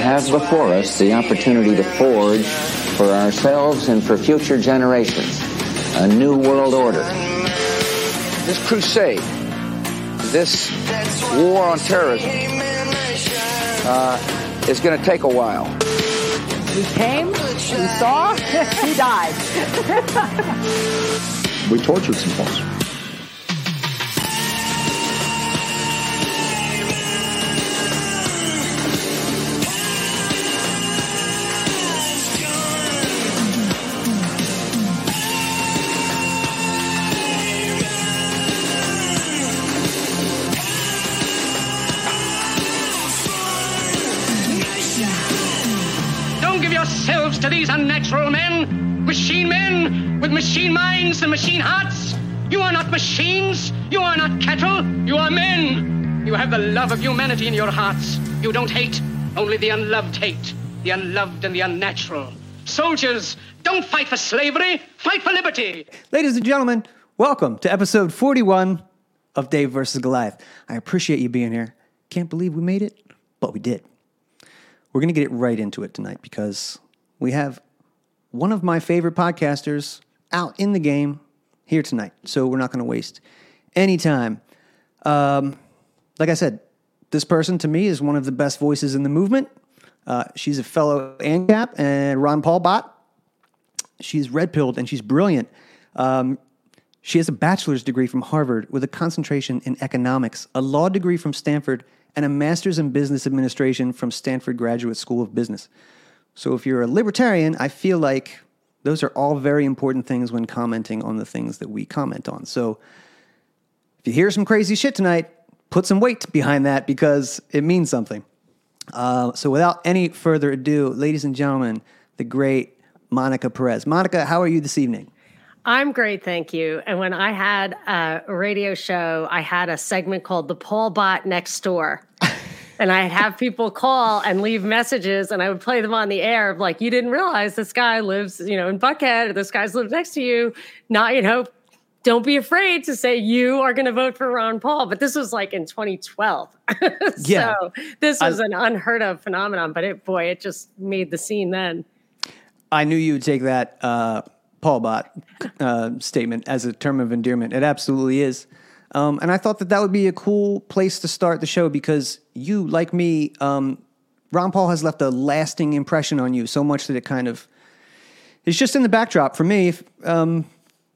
have before us the opportunity to forge for ourselves and for future generations a new world order. This crusade, this war on terrorism, uh, is going to take a while. We came, we saw, we died. we tortured some folks. Unnatural men, machine men with machine minds and machine hearts. You are not machines. You are not cattle. You are men. You have the love of humanity in your hearts. You don't hate. Only the unloved hate. The unloved and the unnatural. Soldiers, don't fight for slavery. Fight for liberty. Ladies and gentlemen, welcome to episode 41 of Dave versus Goliath. I appreciate you being here. Can't believe we made it, but we did. We're going to get right into it tonight because we have one of my favorite podcasters out in the game here tonight. So we're not going to waste any time. Um, like I said, this person to me is one of the best voices in the movement. Uh, she's a fellow ANCAP and Ron Paul bot. She's red pilled and she's brilliant. Um, she has a bachelor's degree from Harvard with a concentration in economics, a law degree from Stanford, and a master's in business administration from Stanford Graduate School of Business. So if you're a libertarian, I feel like those are all very important things when commenting on the things that we comment on. So if you hear some crazy shit tonight, put some weight behind that because it means something. Uh, so without any further ado, ladies and gentlemen, the great Monica Perez. Monica, how are you this evening? I'm great, thank you. And when I had a radio show, I had a segment called The Paul Bot Next Door and I'd have people call and leave messages, and I would play them on the air of like, you didn't realize this guy lives, you know, in Buckhead, or this guy's lives next to you. Not, you know, don't be afraid to say you are going to vote for Ron Paul. But this was like in 2012, so yeah. this was I, an unheard of phenomenon. But it, boy, it just made the scene then. I knew you would take that uh, Paul Bot uh, statement as a term of endearment. It absolutely is. Um, and I thought that that would be a cool place to start the show because you, like me, um, Ron Paul has left a lasting impression on you so much that it kind of is just in the backdrop for me. Um,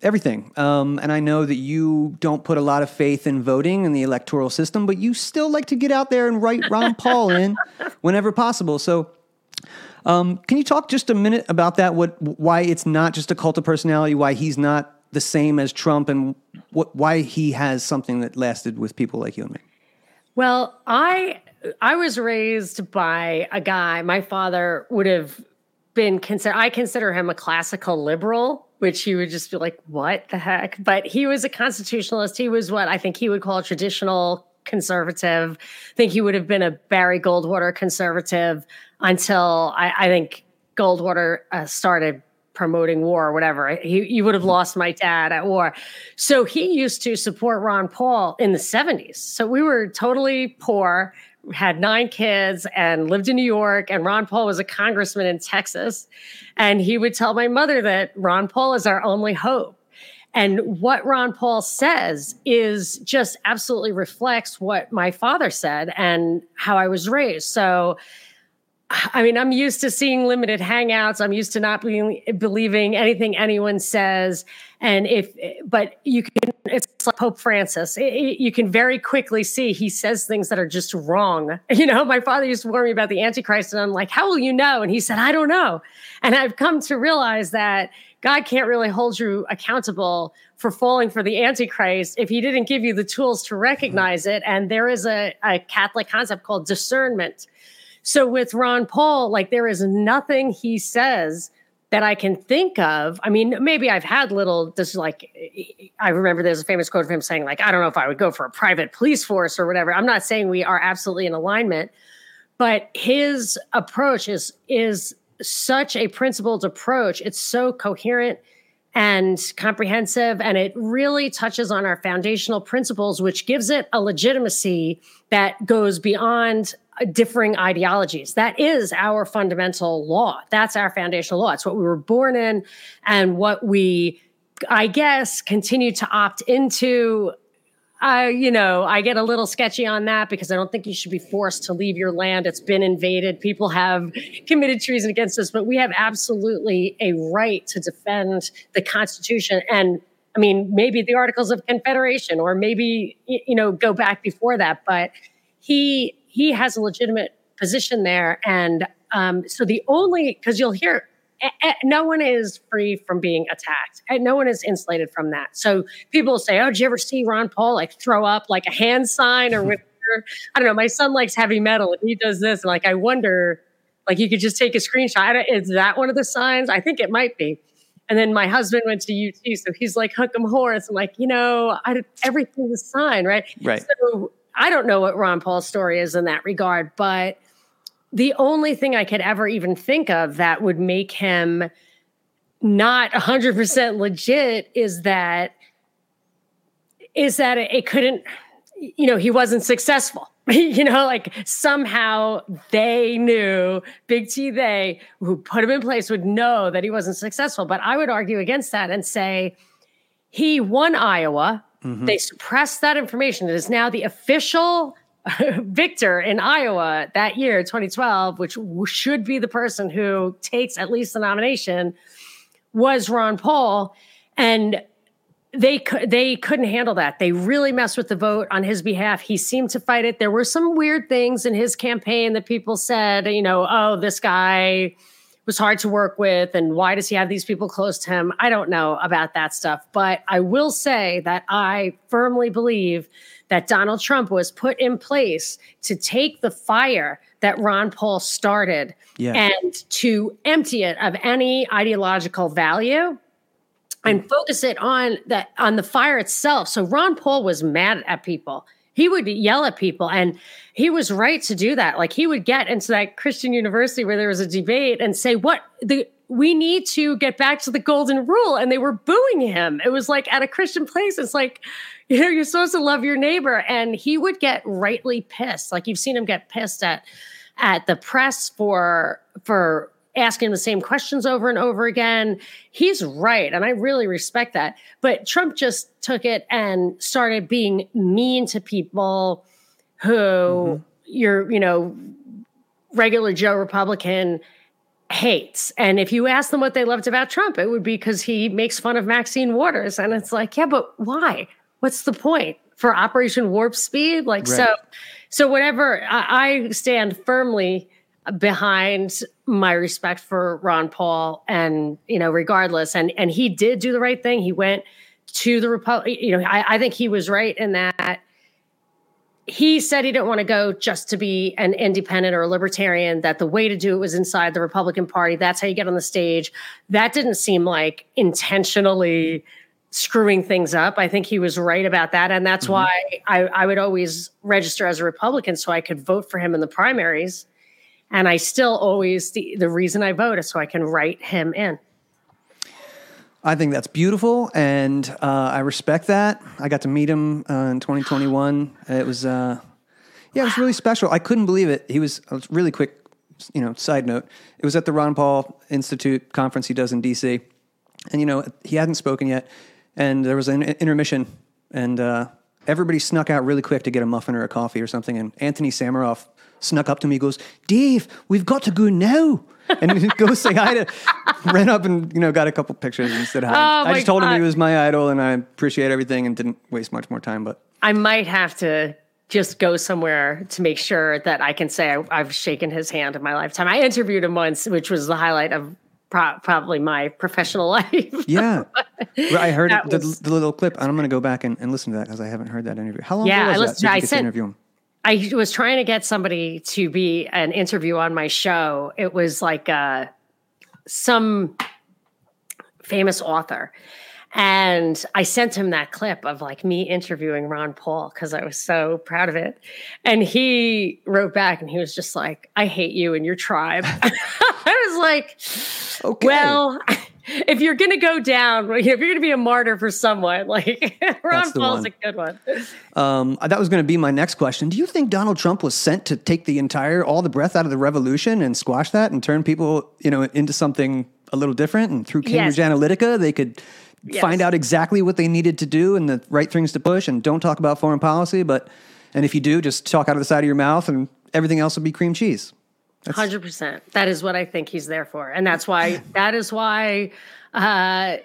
everything. Um, and I know that you don't put a lot of faith in voting and the electoral system, but you still like to get out there and write Ron Paul in whenever possible. So, um, can you talk just a minute about that? What, why it's not just a cult of personality? Why he's not the same as Trump and what, why he has something that lasted with people like you and me? Well, I I was raised by a guy. My father would have been consider. I consider him a classical liberal, which he would just be like, "What the heck?" But he was a constitutionalist. He was what I think he would call a traditional conservative. I think he would have been a Barry Goldwater conservative until I, I think Goldwater uh, started promoting war or whatever. He, you would have mm-hmm. lost my dad at war. So he used to support Ron Paul in the 70s. So we were totally poor, had nine kids, and lived in New York. And Ron Paul was a congressman in Texas. And he would tell my mother that Ron Paul is our only hope. And what Ron Paul says is just absolutely reflects what my father said and how I was raised. So, I mean, I'm used to seeing limited hangouts. I'm used to not believing anything anyone says. And if, but you can, it's like Pope Francis. It, it, you can very quickly see he says things that are just wrong. You know, my father used to warn me about the Antichrist, and I'm like, how will you know? And he said, I don't know. And I've come to realize that God can't really hold you accountable for falling for the Antichrist if he didn't give you the tools to recognize it. And there is a, a Catholic concept called discernment so with Ron Paul, like there is nothing he says that I can think of. I mean, maybe I've had little, this like, I remember there's a famous quote of him saying, like, I don't know if I would go for a private police force or whatever. I'm not saying we are absolutely in alignment, but his approach is, is such a principled approach. It's so coherent and comprehensive, and it really touches on our foundational principles, which gives it a legitimacy that goes beyond differing ideologies. That is our fundamental law. That's our foundational law. It's what we were born in and what we, I guess, continue to opt into. I, you know, I get a little sketchy on that because I don't think you should be forced to leave your land. It's been invaded. People have committed treason against us, but we have absolutely a right to defend the Constitution. And I mean, maybe the Articles of Confederation, or maybe you know, go back before that. But he he has a legitimate position there, and um, so the only because you'll hear eh, eh, no one is free from being attacked. And no one is insulated from that. So people say oh did you ever see ron paul like throw up like a hand sign or whatever? I don't know. My son likes heavy metal and he does this. And like i wonder like you could just take a screenshot. Is that one of the signs? I think it might be. And then my husband went to UT, so he's like hook 'em horse. I'm like, you know, I, everything's a sign, right? Right. So I don't know what Ron Paul's story is in that regard, but the only thing I could ever even think of that would make him not 100% legit is that is that it couldn't you know he wasn't successful. You know like somehow they knew big t they who put him in place would know that he wasn't successful. But i would argue against that and say he won iowa mm-hmm. they suppressed that information it is now the official victor in Iowa that year, 2012, which should be the person who takes at least the nomination, was Ron Paul, and they they couldn't handle that. They really messed with the vote on his behalf. He seemed to fight it. There were some weird things in his campaign that people said, you know, oh, this guy was hard to work with and why does he have these people close to him? I don't know about that stuff, but I will say that I firmly believe that Donald Trump was put in place to take the fire that Ron Paul started yeah. and to empty it of any ideological value and focus it on that on the fire itself. So Ron Paul was mad at people. He would yell at people and he was right to do that. Like he would get into that Christian university where there was a debate and say, "What the we need to get back to the golden rule." And they were booing him. It was like at a Christian place. It's like you know, you're supposed to love your neighbor. And he would get rightly pissed. Like you've seen him get pissed at at the press for for asking the same questions over and over again. He's right. And I really respect that. But Trump just took it and started being mean to people who mm-hmm. you're, you know, regular Joe Republican hates. And if you ask them what they loved about Trump, it would be because he makes fun of Maxine Waters. And it's like, yeah, but why? what's the point for Operation Warp Speed? Like right. so, so whatever. I, I stand firmly behind my respect for Ron Paul, and you know, regardless, and and he did do the right thing. He went to the Republic. You know, I, I think he was right in that he said he didn't want to go just to be an independent or a libertarian, that the way to do it was inside the Republican Party. That's how you get on the stage. That didn't seem like intentionally screwing things up. I think he was right about that. And that's mm-hmm. why I, I would always register as a Republican so I could vote for him in the primaries. And I still always, the, the reason I vote is so I can write him in. I think that's beautiful, and uh, I respect that. I got to meet him uh, in 2021. It was, uh, yeah, it was really special. I couldn't believe it. He was, was really quick, you know. Side note: It was at the Ron Paul Institute conference he does in DC, and you know he hadn't spoken yet and there was an intermission, and uh, everybody snuck out really quick to get a muffin or a coffee or something. And Anthony Samaroff snuck up to me, goes, "Dave, we've got to go now." and go say hi to ran up and you know got a couple pictures and said hi. Oh I just told God. him he was my idol and I appreciate everything and didn't waste much more time. But I might have to just go somewhere to make sure that I can say I, have shaken his hand in my lifetime. I interviewed him once, which was the highlight of pro- probably my professional life. yeah, I heard the, was, the, little clip, and I'm going to go back and, and, listen to that because I haven't heard that interview. How long yeah, ago was I listened, that? I sent, interview him? I was trying to get somebody to be an interview on my show. It was like uh, some famous author. And I sent him that clip of like me interviewing Ron Paul because I was so proud of it. And he wrote back and he was just like, I hate you and your tribe. I was like, okay. well, if you're gonna go down, if you're gonna be a martyr for someone, like Ron Paul's a good one. Um, that was going to be my next question. Do you think Donald Trump was sent to take the entire all the breath out of the revolution and squash that and turn people, you know, into something a little different? And through Cambridge Yes. Analytica, they could Yes. find out exactly what they needed to do and the right things to push. And don't talk about foreign policy, but and if you do, just talk out of the side of your mouth, and everything else will be cream cheese. Hundred percent. That is what I think he's there for, and that's why that is why uh,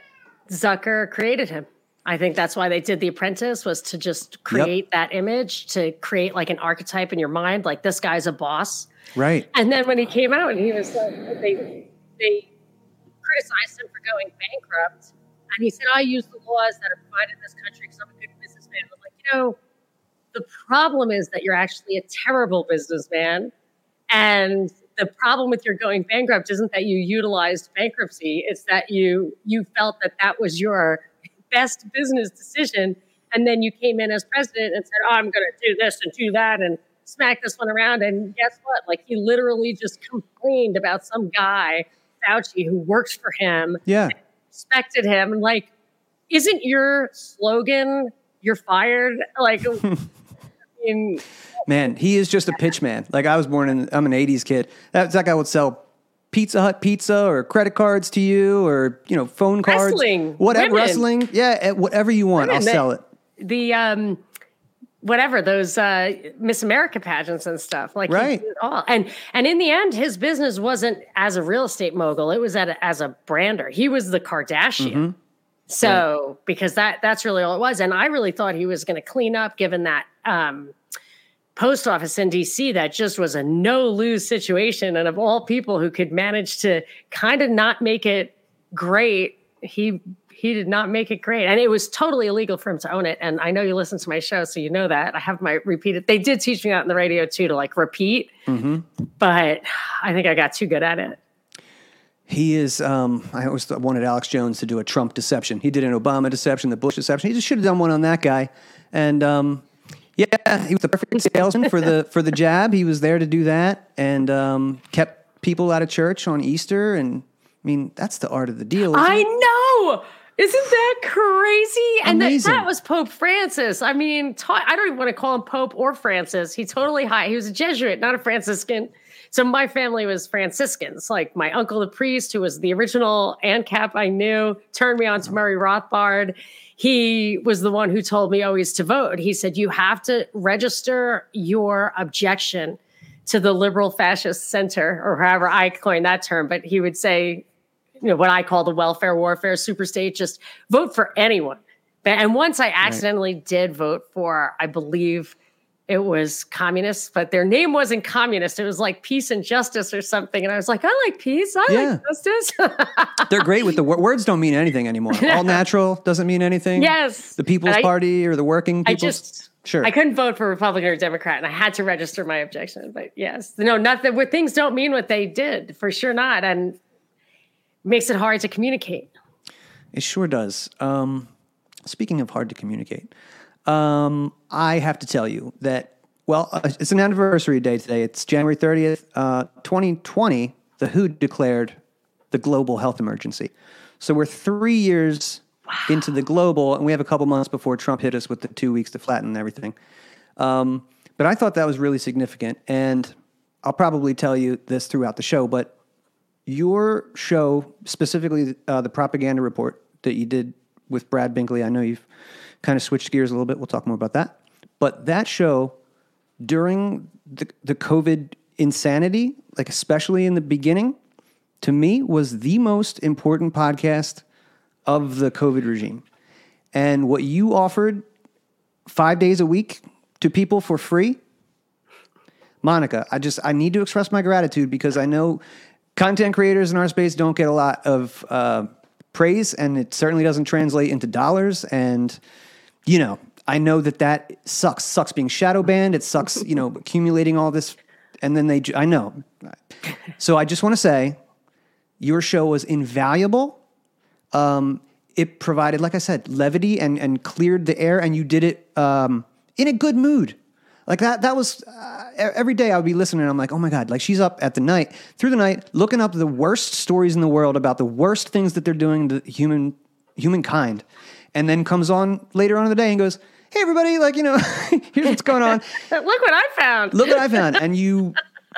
Zucker created him. I think that's why they did The Apprentice was to just create that image, to create like an archetype in your mind, like this guy's a boss. Right. And then when he came out and he was like, they they criticized him for going bankrupt, and he said, "I use the laws that are provided in this country because I'm a good businessman." I'm like, you know, the problem is that you're actually a terrible businessman, and the problem with your going bankrupt isn't that you utilized bankruptcy; it's that you you felt that that was your best business decision, and then you came in as president and said, "Oh, I'm going to do this and do that," and smack this one around. And guess what? Like he literally just complained about some guy, Fauci, who works for him, Yeah. respected him, like, isn't your slogan "You're fired"? Like, mean, Man, he is just a pitch man. Like I was born in, I'm an '80s kid. That that guy would sell Pizza Hut pizza or credit cards to you, or you know, phone cards, Wrestling, whatever, women. wrestling. Yeah, whatever you want, I'll Women that- sell it. the um whatever those uh miss america pageants and stuff like Right. all and and in the end his business wasn't as a real estate mogul it was at a, as a brander he was the kardashian Mm-hmm. so because that that's really all it was and i really thought he was going to clean up given that um post office in dc that just was a no lose situation and of all people who could manage to kind of not make it great he he did not make it great and it was totally illegal for him to own it and i know you listen to my show so you know that i have my repeated they did teach me that in the radio too to like repeat but i think i got too good at it He is. Um, I always wanted Alex Jones to do a Trump deception. He did an Obama deception, the Bush deception. He just should have done one on that guy. And um, yeah, he was the perfect salesman for the for the jab. He was there to do that, and um, kept people out of church on Easter. And I mean, that's the art of the deal. i it? know! Isn't that crazy? And that, that was pope francis. I mean ta- i don't even want to call him pope or francis. He totally high he was a jesuit not a franciscan. So my family was franciscans. Like my uncle the priest who was the original ancap i knew turned me on to murray rothbard he was the one who told me always to vote he said you have to register your objection to the liberal fascist center or however i coined that term but he would say you know what I call the welfare warfare superstate. Just vote for anyone. And once I accidentally did vote for, I believe it was communists, but their name wasn't communist. It was like peace and justice or something. And I was like, I like peace. I Yeah. like justice. They're great with the wor- words. Don't mean anything anymore. All natural doesn't mean anything. Yes. The People's I- Party or the Working I just sure. I couldn't vote for Republican or Democrat, and I had to register my objection. But yes, no, nothing. Where things don't mean what they did, for sure not, and makes it hard to communicate. It sure does. Um, speaking of hard to communicate, um, I have to tell you that, well, uh, it's an anniversary day today. It's January 30th, uh, 2020. The WHO declared the global health emergency. So we're three years into the global, and we have a couple months before Trump hit us with the two weeks to flatten everything. Um, but I thought that was really significant. And I'll probably tell you this throughout the show, but your show, specifically uh, the propaganda report that you did with Brad Binkley, I know you've kind of switched gears a little bit. We'll talk more about that. But that show during the, the COVID insanity, like especially in the beginning, to me was the most important podcast of the COVID regime. And what you offered five days a week to people for free Monica, I just I need to express my gratitude because I know content creators in our space don't get a lot of uh, praise, and it certainly doesn't translate into dollars. And you know, I know that that sucks. Sucks being shadow banned. It sucks, you know, accumulating all this, and then they. I know. So I just want to say, your show was invaluable. Um, it provided, like I said, levity and and cleared the air, and you did it um, in a good mood. Like that, that was uh, every day I would be listening. I'm like, oh my God, like she's up at the night, through the night, looking up the worst stories in the world about the worst things that they're doing to human, humankind. And then comes on later on in the day and goes, hey, everybody, like, you know, here's what's going on. Look what I found. Look what I found. And you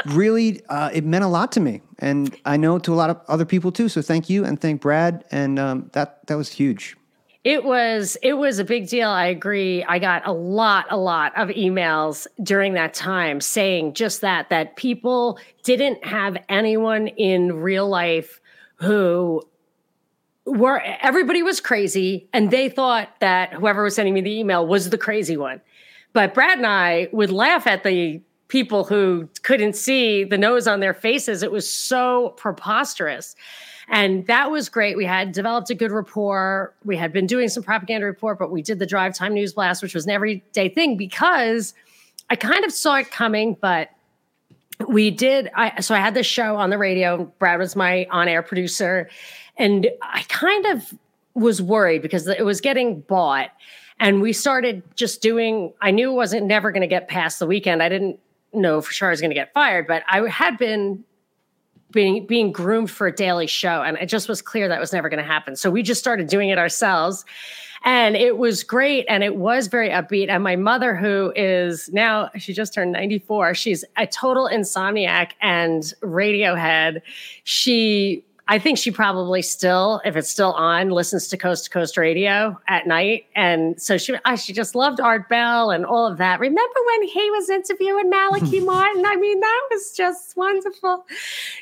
really, uh, it meant a lot to me. And I know to a lot of other people too. So thank you and thank Brad. And um, that, that was huge. It was it was a big deal. I agree. I got a lot a lot of emails during that time saying just that that people didn't have anyone in real life who were everybody was crazy and they thought that whoever was sending me the email was the crazy one. But Brad and I would laugh at the people who couldn't see the nose on their faces. It was so preposterous. And that was great. We had developed a good rapport. We had been doing some propaganda report, but we did the drive time news blast, which was an everyday thing because I kind of saw it coming, but we did. I, so I had this show on the radio. Brad was my on air producer. And I kind of was worried because it was getting bought. And we started just doing, I knew it wasn't never going to get past the weekend. I didn't know for sure I was going to get fired, but I had been being being groomed for a daily show and it just was clear that was never going to happen so we just started doing it ourselves and it was great and it was very upbeat and my mother who is now she just turned 94 she's a total insomniac and radiohead she I think she probably still, if it's still on, listens to Coast to Coast Radio at night. And so she, she just loved Art Bell and all of that. Remember when he was interviewing Malachi Martin? I mean, that was just wonderful.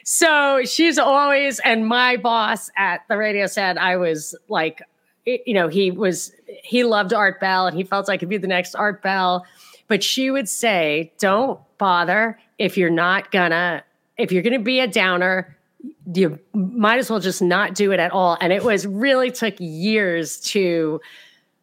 So she's always, and my boss at the radio said I was like, you know, he was, he loved Art Bell and he felt I could be the next Art Bell. But she would say, don't bother if you're not gonna, if you're gonna be a downer, you might as well just not do it at all. And it was really took years to.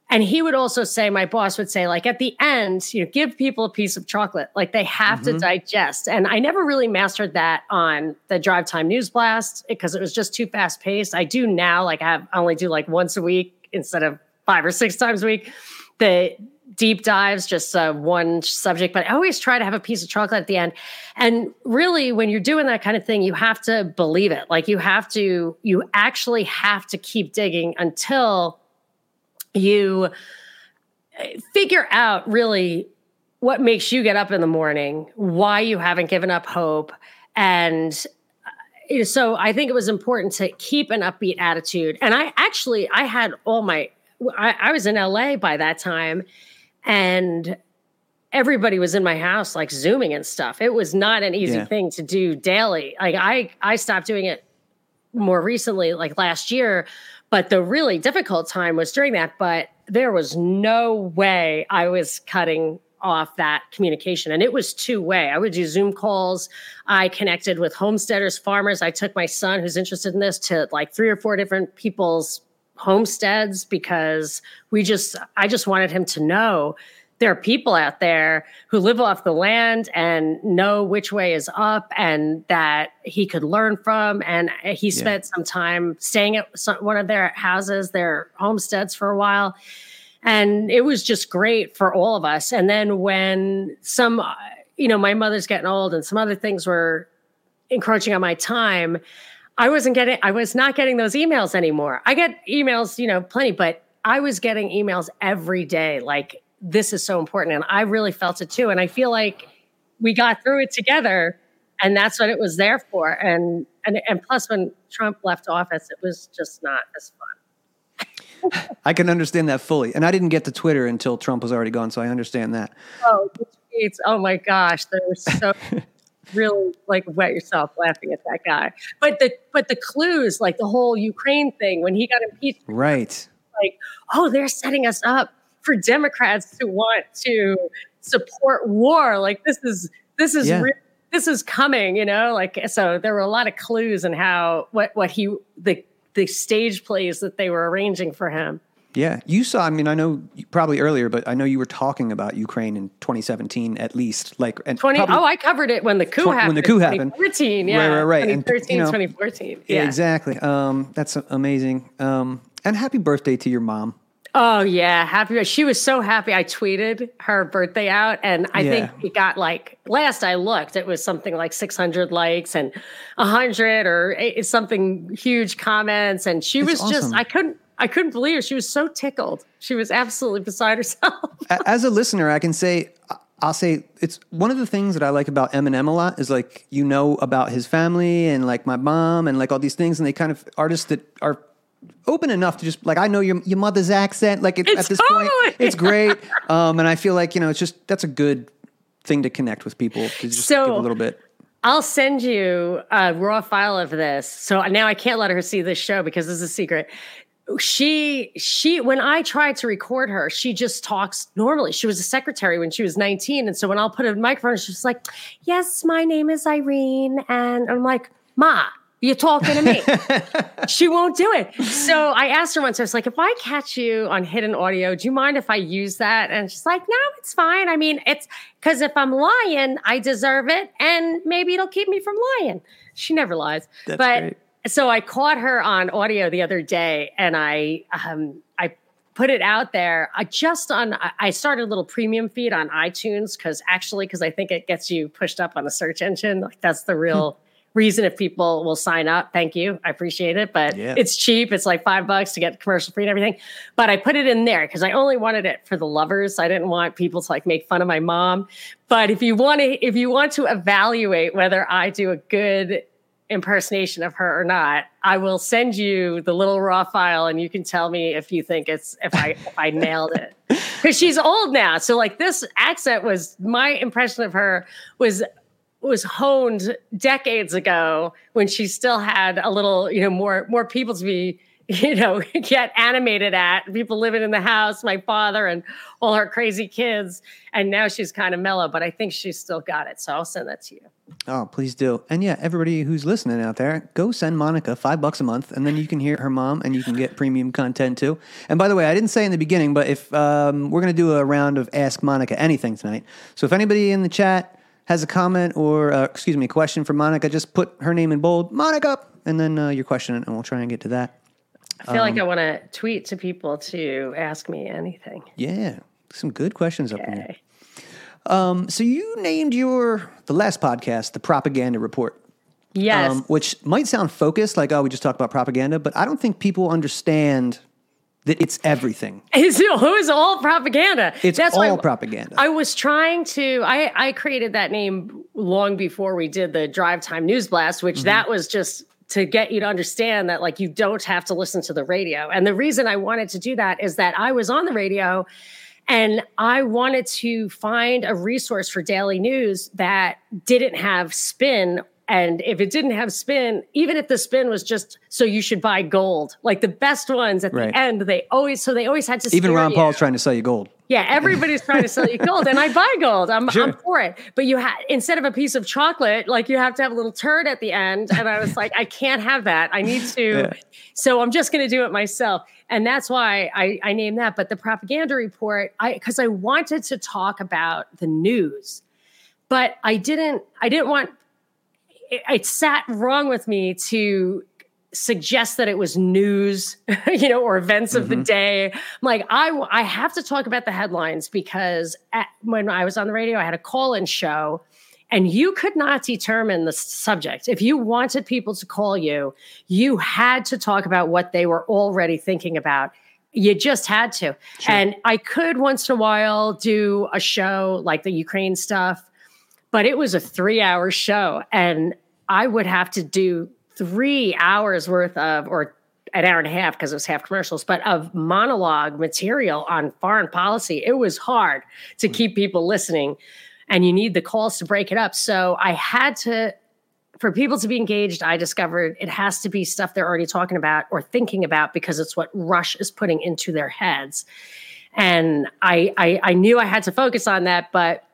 And he would also say, my boss would say, like at the end, you know, give people a piece of chocolate. Like they have Mm-hmm. to digest. And I never really mastered that on the drive time news blast because it was just too fast paced. I do now, like I have I only do like once a week instead of five or six times a week. The deep dives, just uh, one subject, but I always try to have a piece of chocolate at the end. And really, when you're doing that kind of thing, you have to believe it. Like you have to, you actually have to keep digging until you uh, figure out really what makes you get up in the morning, why you haven't given up hope. And uh, so I think it was important to keep an upbeat attitude. And I actually, I had all my, I, I was in LA by that time and everybody was in my house like zooming and stuff. It was not an easy Yeah. thing to do daily. Like i i stopped doing it more recently like last year. But the really difficult time was during that. But there was no way i was cutting off that communication. And it was two way. I would do zoom calls. I connected with homesteaders farmers. I took my son who's interested in this to like three or four different people's homesteads because we just I just wanted him to know there are people out there who live off the land and know which way is up and that he could learn from. And he spent some time staying at some, one of their houses their homesteads for a while. And it was just great for all of us. And then when some uh, you know my mother's getting old and some other things were encroaching on my time I wasn't getting, I was not getting those emails anymore. I get emails, you know, plenty, but I was getting emails every day. Like, this is so important. And I really felt it too. And I feel like we got through it together and that's what it was there for. And, and, and plus when Trump left office, it was just not as fun. I can understand that fully. And I didn't get to Twitter until Trump was already gone. So I understand that. Oh, the tweets. Oh my gosh. They were so really like wet yourself laughing at that guy. But the, but the clues, like the whole Ukraine thing, when he got impeached, Right. like, oh, they're setting us up for Democrats to want to support war. Like this is this is Yeah. re- this is coming, you know. Like so, there were a lot of clues in how what what he the the stage plays that they were arranging for him. Yeah. You saw, I mean, I know probably earlier, but I know you were talking about Ukraine in 2017 at least. Like, and 20 probably- oh i covered it when the coup Twen- when the coup happened. 2014 yeah Right, right, right. And, 2013 you know, 2014 Yeah, exactly. Um, that's amazing. Um, and happy birthday to your mom. Oh yeah, happy. She was so happy. I tweeted her birthday out, and I Yeah. think it got like last I looked, it was something like 600 likes and 100 or something huge comments. And she That's was just. I couldn't, I couldn't believe it. She was so tickled. She was absolutely beside herself. As a listener, I can say, I'll say it's one of the things that I like about Eminem a lot is like you know about his family and like my mom and like all these things, and they kind of artists that are open enough to just like I know your your mother's accent. Like it, at this totally- point, it's great, um, and I feel like you know it's just that's a good thing to connect with people to just So- give a little bit. I'll send you a raw file of this. So now I can't let her see this show because this is a secret. She she when I tried to record her, she just talks normally. She was a secretary when she was 19. And so when I'll put a microphone, she's like, Yes, my name is Irene. And I'm like, Ma, you're talking to me. she won't do it. So I asked her once, I was like, if I catch you on hidden audio, do you mind if I use that? And she's like, no, it's fine. I mean, it's because if I'm lying, I deserve it. And maybe it'll keep me from lying. She never lies. That's but great. So I caught her on audio the other day and I, um, I, Put it out there. I just on. I- started a little premium feed on iTunes because actually, because I think it gets you pushed up on a search engine. Like that's the real reason if people will sign up. Thank you. I appreciate it. But Yeah. it's cheap. It's like five bucks to get commercial free and everything. But I put it in there because I only wanted it for the lovers. I didn't want people to like make fun of my mom. But if you want to, if you want to evaluate whether I do a good impersonation of her or not, I will send you the little raw file and you can tell me if you think it's if I if I nailed it. Because she's old now. So like this accent was my impression of her was was honed decades ago when she still had a little, you know, more more people to be, you know, get animated at. People living in the house, my father and all her crazy kids. And now she's kind of mellow, but I think she's still got it. So I'll send that to you. Oh, please do. And yeah, everybody who's listening out there, go send Monica five bucks a month, and then you can hear her mom, and you can get premium content too. And by the way, I didn't say in the beginning, but if um, we're going to do a round of Ask Monica Anything tonight, so if anybody in the chat has a comment or uh, excuse me, a question for Monica, just put her name in bold, Monica, and then uh, your question, and we'll try and get to that. I feel like I want to tweet to people to ask me anything. Yeah, some good questions up there. here. Okay. So you named your the last podcast the Propaganda Report. Yes. um, which might sound focused, like oh, we just talked about propaganda, but I don't think people understand that it's everything. It's, it was all propaganda. It's why all propaganda. I was trying to. I I created that name long before we did the Drive Time News Blast, which Mm-hmm. that was just to get you to understand that like you don't have to listen to the radio. And the reason I wanted to do that is that I was on the radio and I wanted to find a resource for daily news that didn't have spin. And if it didn't have spin, even if the spin was just so you should buy gold, like the best ones at Right. the end, they always so they always had to Even Ron you. Paul's trying to sell you gold. Yeah, everybody's trying to sell you gold, and I buy gold. I'm, Sure. I'm for it. But you have instead of a piece of chocolate, like you have to have a little turd at the end. And I was like, I can't have that. I need to. Yeah. So I'm just going to do it myself, and that's why I, I named that. But the propaganda report, I because I wanted to talk about the news, but I didn't. I didn't want. It, it sat wrong with me to suggest that it was news, you know, or events of the mm-hmm. day. I'm like, I, I have to talk about the headlines because at, when I was on the radio, I had a call in show and you could not determine the subject. If you wanted people to call you, you had to talk about what they were already thinking about. You just had to. And I could once in a while do a show like the Ukraine stuff, but it was a three hour show. And I would have to do three hours worth of, or an hour and a half because it was half commercials, but of monologue material on foreign policy. It was hard to keep people listening, and you need the calls to break it up. So I had to, for people to be engaged, I discovered it has to be stuff they're already talking about or thinking about because it's what Rush is putting into their heads. And I, I, I knew I had to focus on that, but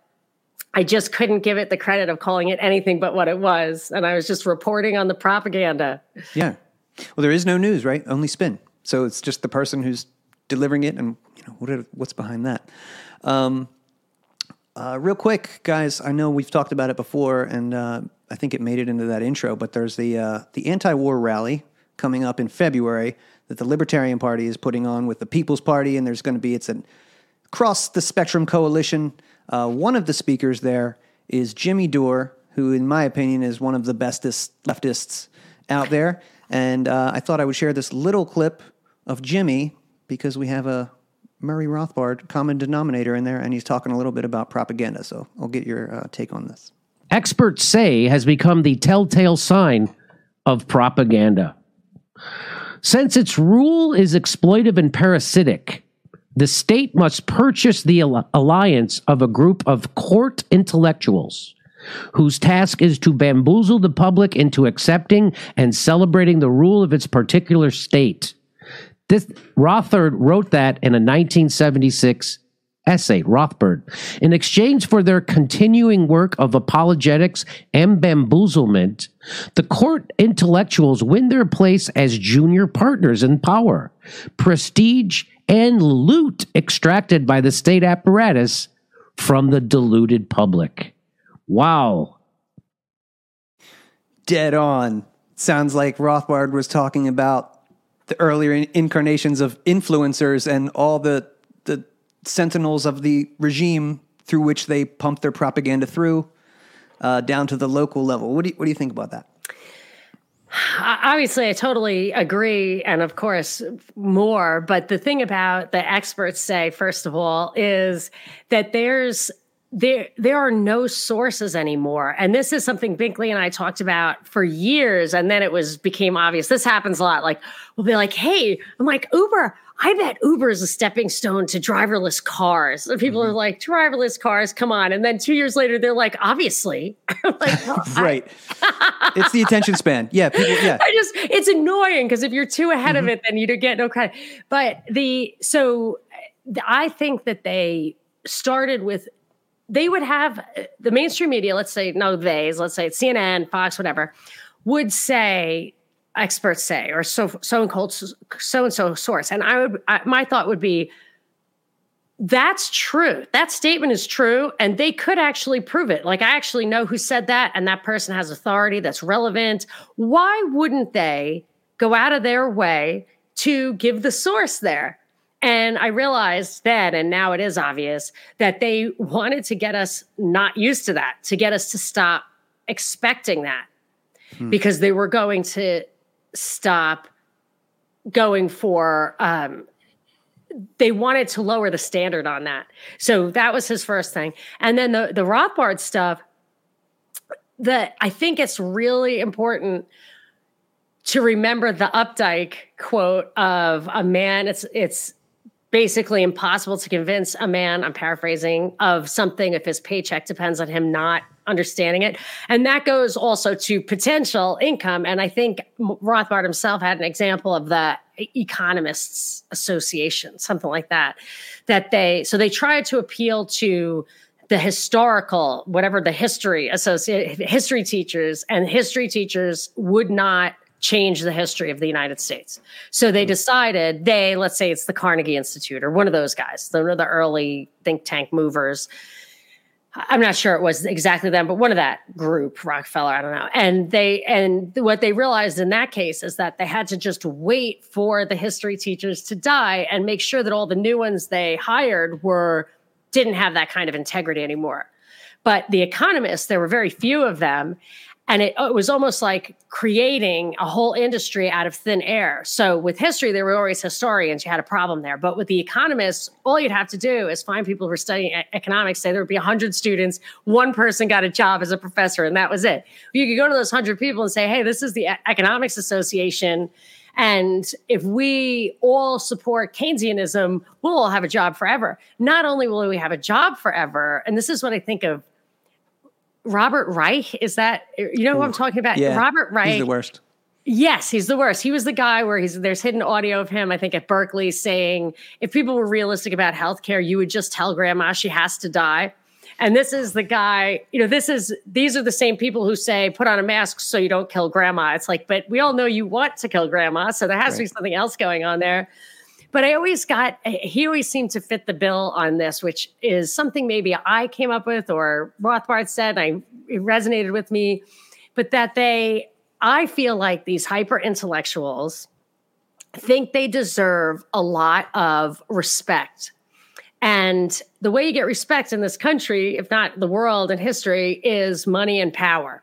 I just couldn't give it the credit of calling it anything but what it was. And I was just reporting on the propaganda. Yeah. Well, there is no news, right? Only spin. So it's just the person who's delivering it, and you know what are, what's behind that. Um, uh, real quick, guys. I know we've talked about it before, and uh, I think it made it into that intro. But there's the uh, the anti-war rally coming up in February. that the Libertarian Party is putting on with the People's Party, and there's going to be it's an across the spectrum coalition. Uh, one of the speakers there is Jimmy Dore, who, in my opinion, is one of the bestest leftists out there. And uh, I thought I would share this little clip of Jimmy because we have a Murray Rothbard common denominator in there, and he's talking a little bit about propaganda. So I'll get your uh, take on this. Experts say has become the telltale sign of propaganda. Since its rule is exploitive and parasitic, the state must purchase the alliance of a group of court intellectuals whose task is to bamboozle the public into accepting and celebrating the rule of its particular state. This Rothbard wrote that in a 1976 essay, Rothbard. In exchange for their continuing work of apologetics and bamboozlement, the court intellectuals win their place as junior partners in power, prestige, and loot extracted by the state apparatus from the deluded public. Wow. Dead on. Sounds like Rothbard was talking about the earlier incarnations of influencers and all the the sentinels of the regime through which they pump their propaganda through uh, down to the local level. What do you, what do you think about that? Obviously, I totally agree, and of course, more. But the thing about the experts say, first of all, is that there's there there are no sources anymore and this is something binkley and i talked about for years and then it was became obvious this happens a lot like we'll be like hey i'm like uber i bet uber is a stepping stone to driverless cars. And people mm-hmm. are like driverless cars come on. And then two years later they're like obviously. Like, well, right. It's the attention span. Yeah people yeah. I just it's annoying because if you're too ahead mm-hmm. of it then you don't get no credit. But the so i think that they started with they would have the mainstream media, let's say, no, theys, let's say it's CNN, Fox, whatever, would say, experts say, or so so and so and so source. And I would, I, my thought would be, that's true. That statement is true, and they could actually prove it. Like, I actually know who said that, and that person has authority that's relevant. Why wouldn't they go out of their way to give the source there? And I realized then, and now it is obvious, that they wanted to get us not used to that, to get us to stop expecting that, hmm. because they were going to stop going for, um, they wanted to lower the standard on that. So that was his first thing. And then the, the Rothbard stuff, that I think it's really important to remember the Updike quote of a man. It's it's basically impossible to convince a man, I'm paraphrasing, of something if his paycheck depends on him not understanding it. And that goes also to potential income. And I think Rothbard himself had an example of the Economists Association, something like that, that they, so they tried to appeal to the historical, whatever the history associate history teachers and history teachers would not change the history of the United States. So they hmm. decided they, let's say it's the Carnegie Institute or one of those guys, one of the early think tank movers. I'm not sure it was exactly them, but one of that group, Rockefeller, I don't know. And they and what they realized in that case is that they had to just wait for the history teachers to die and make sure that all the new ones they hired were didn't have that kind of integrity anymore. But the economists, there were very few of them, and it, oh, it, was almost like creating a whole industry out of thin air. So with history, there were always historians. You had a problem there. But with the economists, all you'd have to do is find people who were studying economics. Say there would be 100 students, one person got a job as a professor, and that was it. You could go to those 100 people and say, hey, this is the Economics Association. And if we all support Keynesianism, we'll all have a job forever. Not only will we have a job forever, and this is what I think of Robert Reich. Is that you know Ooh, who I'm talking about? Yeah, Robert Reich. He's the worst. Yes, he's the worst. He was the guy where he's there's hidden audio of him, I think, at Berkeley saying if people were realistic about healthcare, you would just tell grandma she has to die. And this is the guy, you know, this is these are the same people who say put on a mask so you don't kill grandma. It's like, but we all know you want to kill grandma, so there has right. to be something else going on there. But I always got, eh, he always seemed to fit the bill on this, which is something maybe I came up with or Rothbard said, I, it resonated with me, but that they, I feel like these hyper intellectuals think they deserve a lot of respect. And the way you get respect in this country, if not the world and history, is money and power.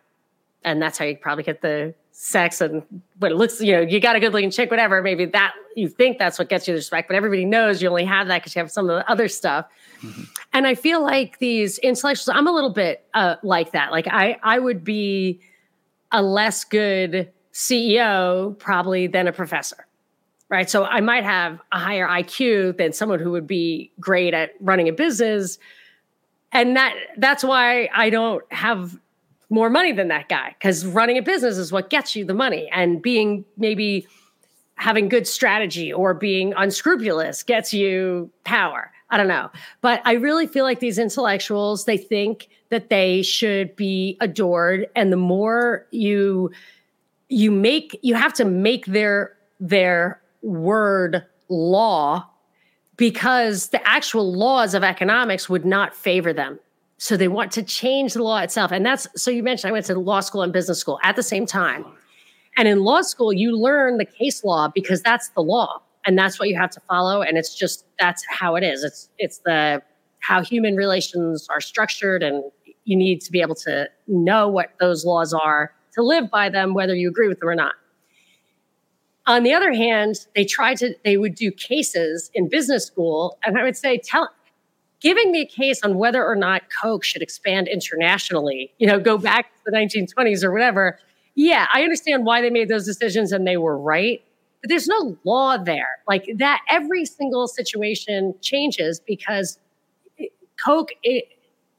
And that's how you probably get the sex and what it looks, you know, you got a good looking chick, whatever. Maybe that you think that's what gets you the respect, but everybody knows you only have that because you have some of the other stuff. Mm-hmm. And I feel like these intellectuals, I'm a little bit uh, like that. Like I, I would be a less good CEO probably than a professor. Right. So I might have a higher IQ than someone who would be great at running a business. And that that's why I don't have more money than that guy because running a business is what gets you the money and being maybe having good strategy or being unscrupulous gets you power. I don't know. But i really feel like these intellectuals they think that they should be adored and the more you you make you have to make their their word law because the actual laws of economics would not favor them so they want to change the law itself. And that's so you mentioned I went to law school and business school at the same time. And in law school, you learn the case law because that's the law and that's what you have to follow. And it's just that's how it is. It's it's the how human relations are structured and you need to be able to know what those laws are to live by them, whether you agree with them or not. On the other hand, they tried to, they would do cases in business school. And I would say, tell, giving me a case on whether or not Coke should expand internationally, you know, go back to the 1920s or whatever. Yeah, I understand why they made those decisions and they were right. But there's no law there. Like that, every single situation changes because Coke, it,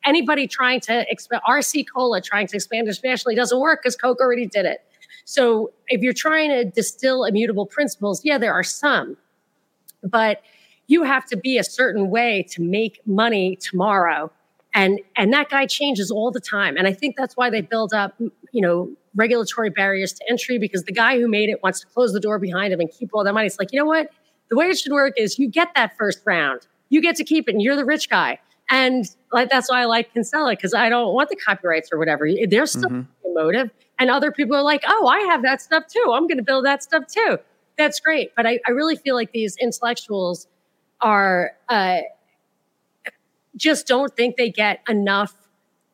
anybody trying to expand, RC Cola trying to expand internationally doesn't work because Coke already did it. So if you're trying to distill immutable principles, yeah, there are some. But you have to be a certain way to make money tomorrow. And and that guy changes all the time. And i think that's why they build up you know regulatory barriers to entry because the guy who made it wants to close the door behind him and keep all that money. It's like you know what? The way it should work is you get that first round. You get to keep it and you're the rich guy. And like that's why i like kinsella because i don't want the copyrights or whatever. There's still mm-hmm. a motive and other people are like oh i have that stuff too. I'm going to build that stuff too. That's great. But I, I really feel like these intellectuals are uh, just don't think they get enough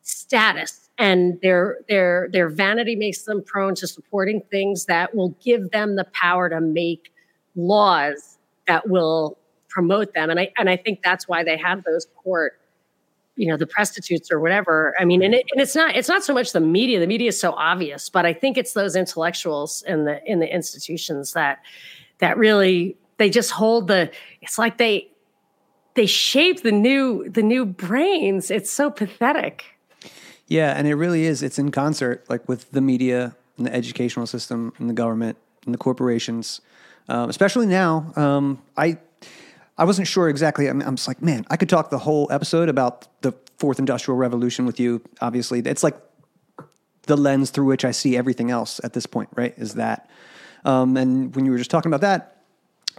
status. And their their their vanity makes them prone to supporting things that will give them the power to make laws that will promote them. And i and i think that's why they have those court you know the prostitutes or whatever. I mean and, it, and it's not it's not so much the media. The media is so obvious but i think it's those intellectuals in the in the institutions that that really they just hold the it's like they they shape the new the new brains. It's so pathetic. Yeah and it really is. It's in concert like with the media and the educational system and the government and the corporations um, especially now. Um, i i wasn't sure exactly. I'm, I'm just like man i could talk the whole episode about the fourth industrial revolution with you obviously. It's like the lens through which i see everything else at this point right is that. Um, and when you were just talking about that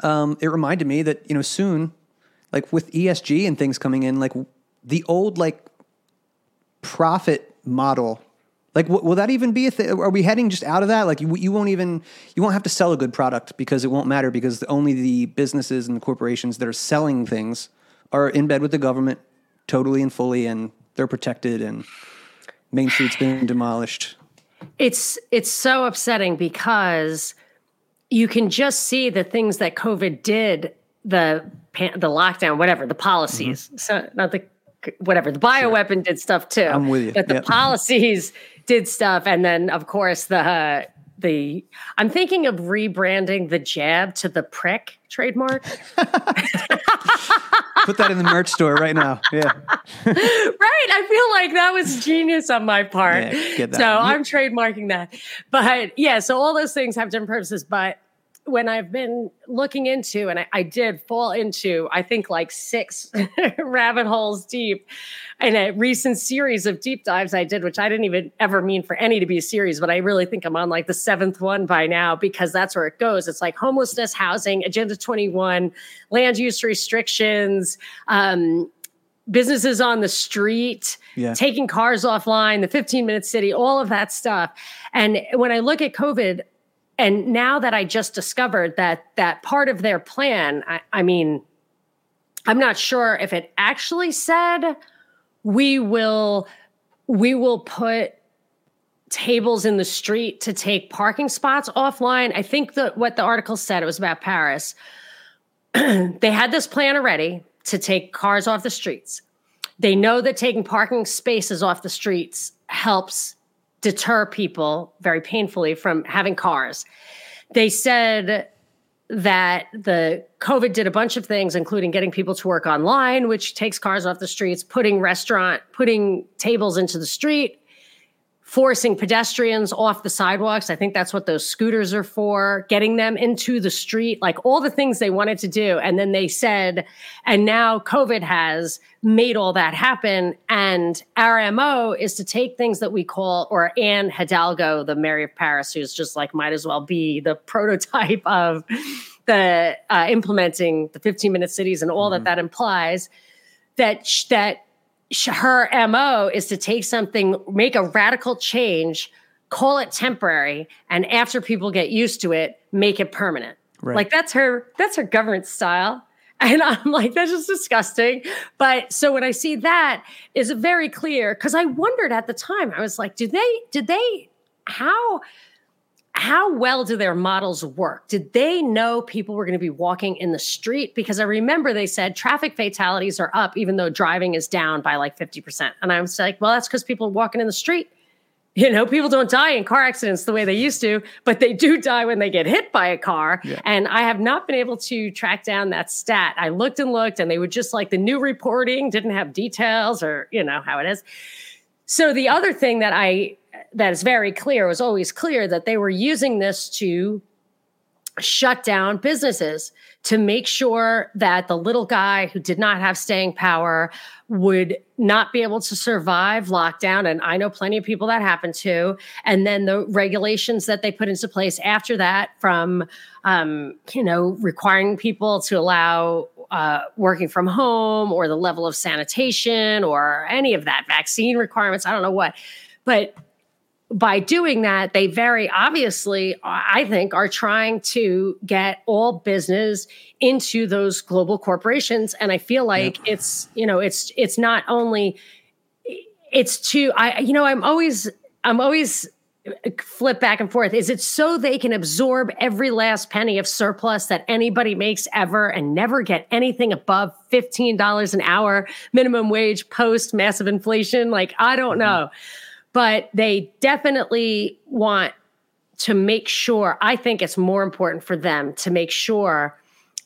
um, it reminded me that you know soon, like with ESG and things coming in, like the old like profit model. Like, w- will that even be a thing? Are we heading just out of that? Like, you, you won't even you won't have to sell a good product because it won't matter because only the businesses and the corporations that are selling things are in bed with the government totally and fully, and they're protected, and Main Street's been demolished. It's it's so upsetting because you can just see the things that COVID did the the lockdown, whatever the policies. Mm-hmm. So not the whatever the bioweapon sure. did stuff too. I'm with you. But the yep. policies did stuff, and then of course the uh, the I'm thinking of rebranding the jab to the prick trademark. Put that in the merch store right now. Yeah. right. I feel like that was genius on my part. Yeah, so I'm trademarking that. But yeah, so all those things have different purposes. But when I've been looking into, and I, I did fall into, I think like six rabbit holes deep in a recent series of deep dives I did, which I didn't even ever mean for any to be a series, but I really think I'm on like the seventh one by now because that's where it goes. It's like homelessness, housing, Agenda 21, land use restrictions, um, businesses on the street, yeah. taking cars offline, the 15 minute city, all of that stuff. And when I look at COVID, and now that I just discovered that that part of their plan, I, I mean, I'm not sure if it actually said we will we will put tables in the street to take parking spots offline. I think that what the article said it was about Paris. they had this plan already to take cars off the streets. They know that taking parking spaces off the streets helps deter people very painfully from having cars. They said that the COVID did a bunch of things, including getting people to work online, which takes cars off the streets, putting restaurant, putting tables into the street, forcing pedestrians off the sidewalks. I think that's what those scooters are for, getting them into the street, like all the things they wanted to do. And then they said, and now COVID has made all that happen. And our MO is to take things that we call, or Anne Hidalgo, the Mary of Paris, who's just like might as well be the prototype of the uh, implementing the 15 minute cities and all mm-hmm. that that implies that that her MO is to take something, make a radical change, call it temporary, and after people get used to it, make it permanent. Right. Like that's her that's her governance style. And I'm like, that's just disgusting. But so when I see that is very clear because I wondered at the time, I was like, do they, did they, how how well do their models work? Did they know people were going to be walking in the street? Because I remember they said traffic fatalities are up, even though driving is down by like 50%. And I was like, well, that's because people are walking in the street. You know, people don't die in car accidents the way they used to, but they do die when they get hit by a car. Yeah. And I have not been able to track down that stat. I looked and looked, and they would just like the new reporting didn't have details or, you know, how it is. So the other thing that I that is very clear was always clear that they were using this to shut down businesses to make sure that the little guy who did not have staying power would not be able to survive lockdown and i know plenty of people that happened to and then the regulations that they put into place after that from um, you know requiring people to allow uh, working from home or the level of sanitation or any of that vaccine requirements i don't know what. But by doing that, they very obviously, I think, are trying to get all business into those global corporations. And I feel like yep. it's, you know, it's it's not only it's to I, you know, I'm always I'm always flip back and forth. Is it so they can absorb every last penny of surplus that anybody makes ever and never get anything above $15 an hour minimum wage post massive inflation? Like, I don't mm-hmm. But they definitely want to make sure. I think it's more important for them to make sure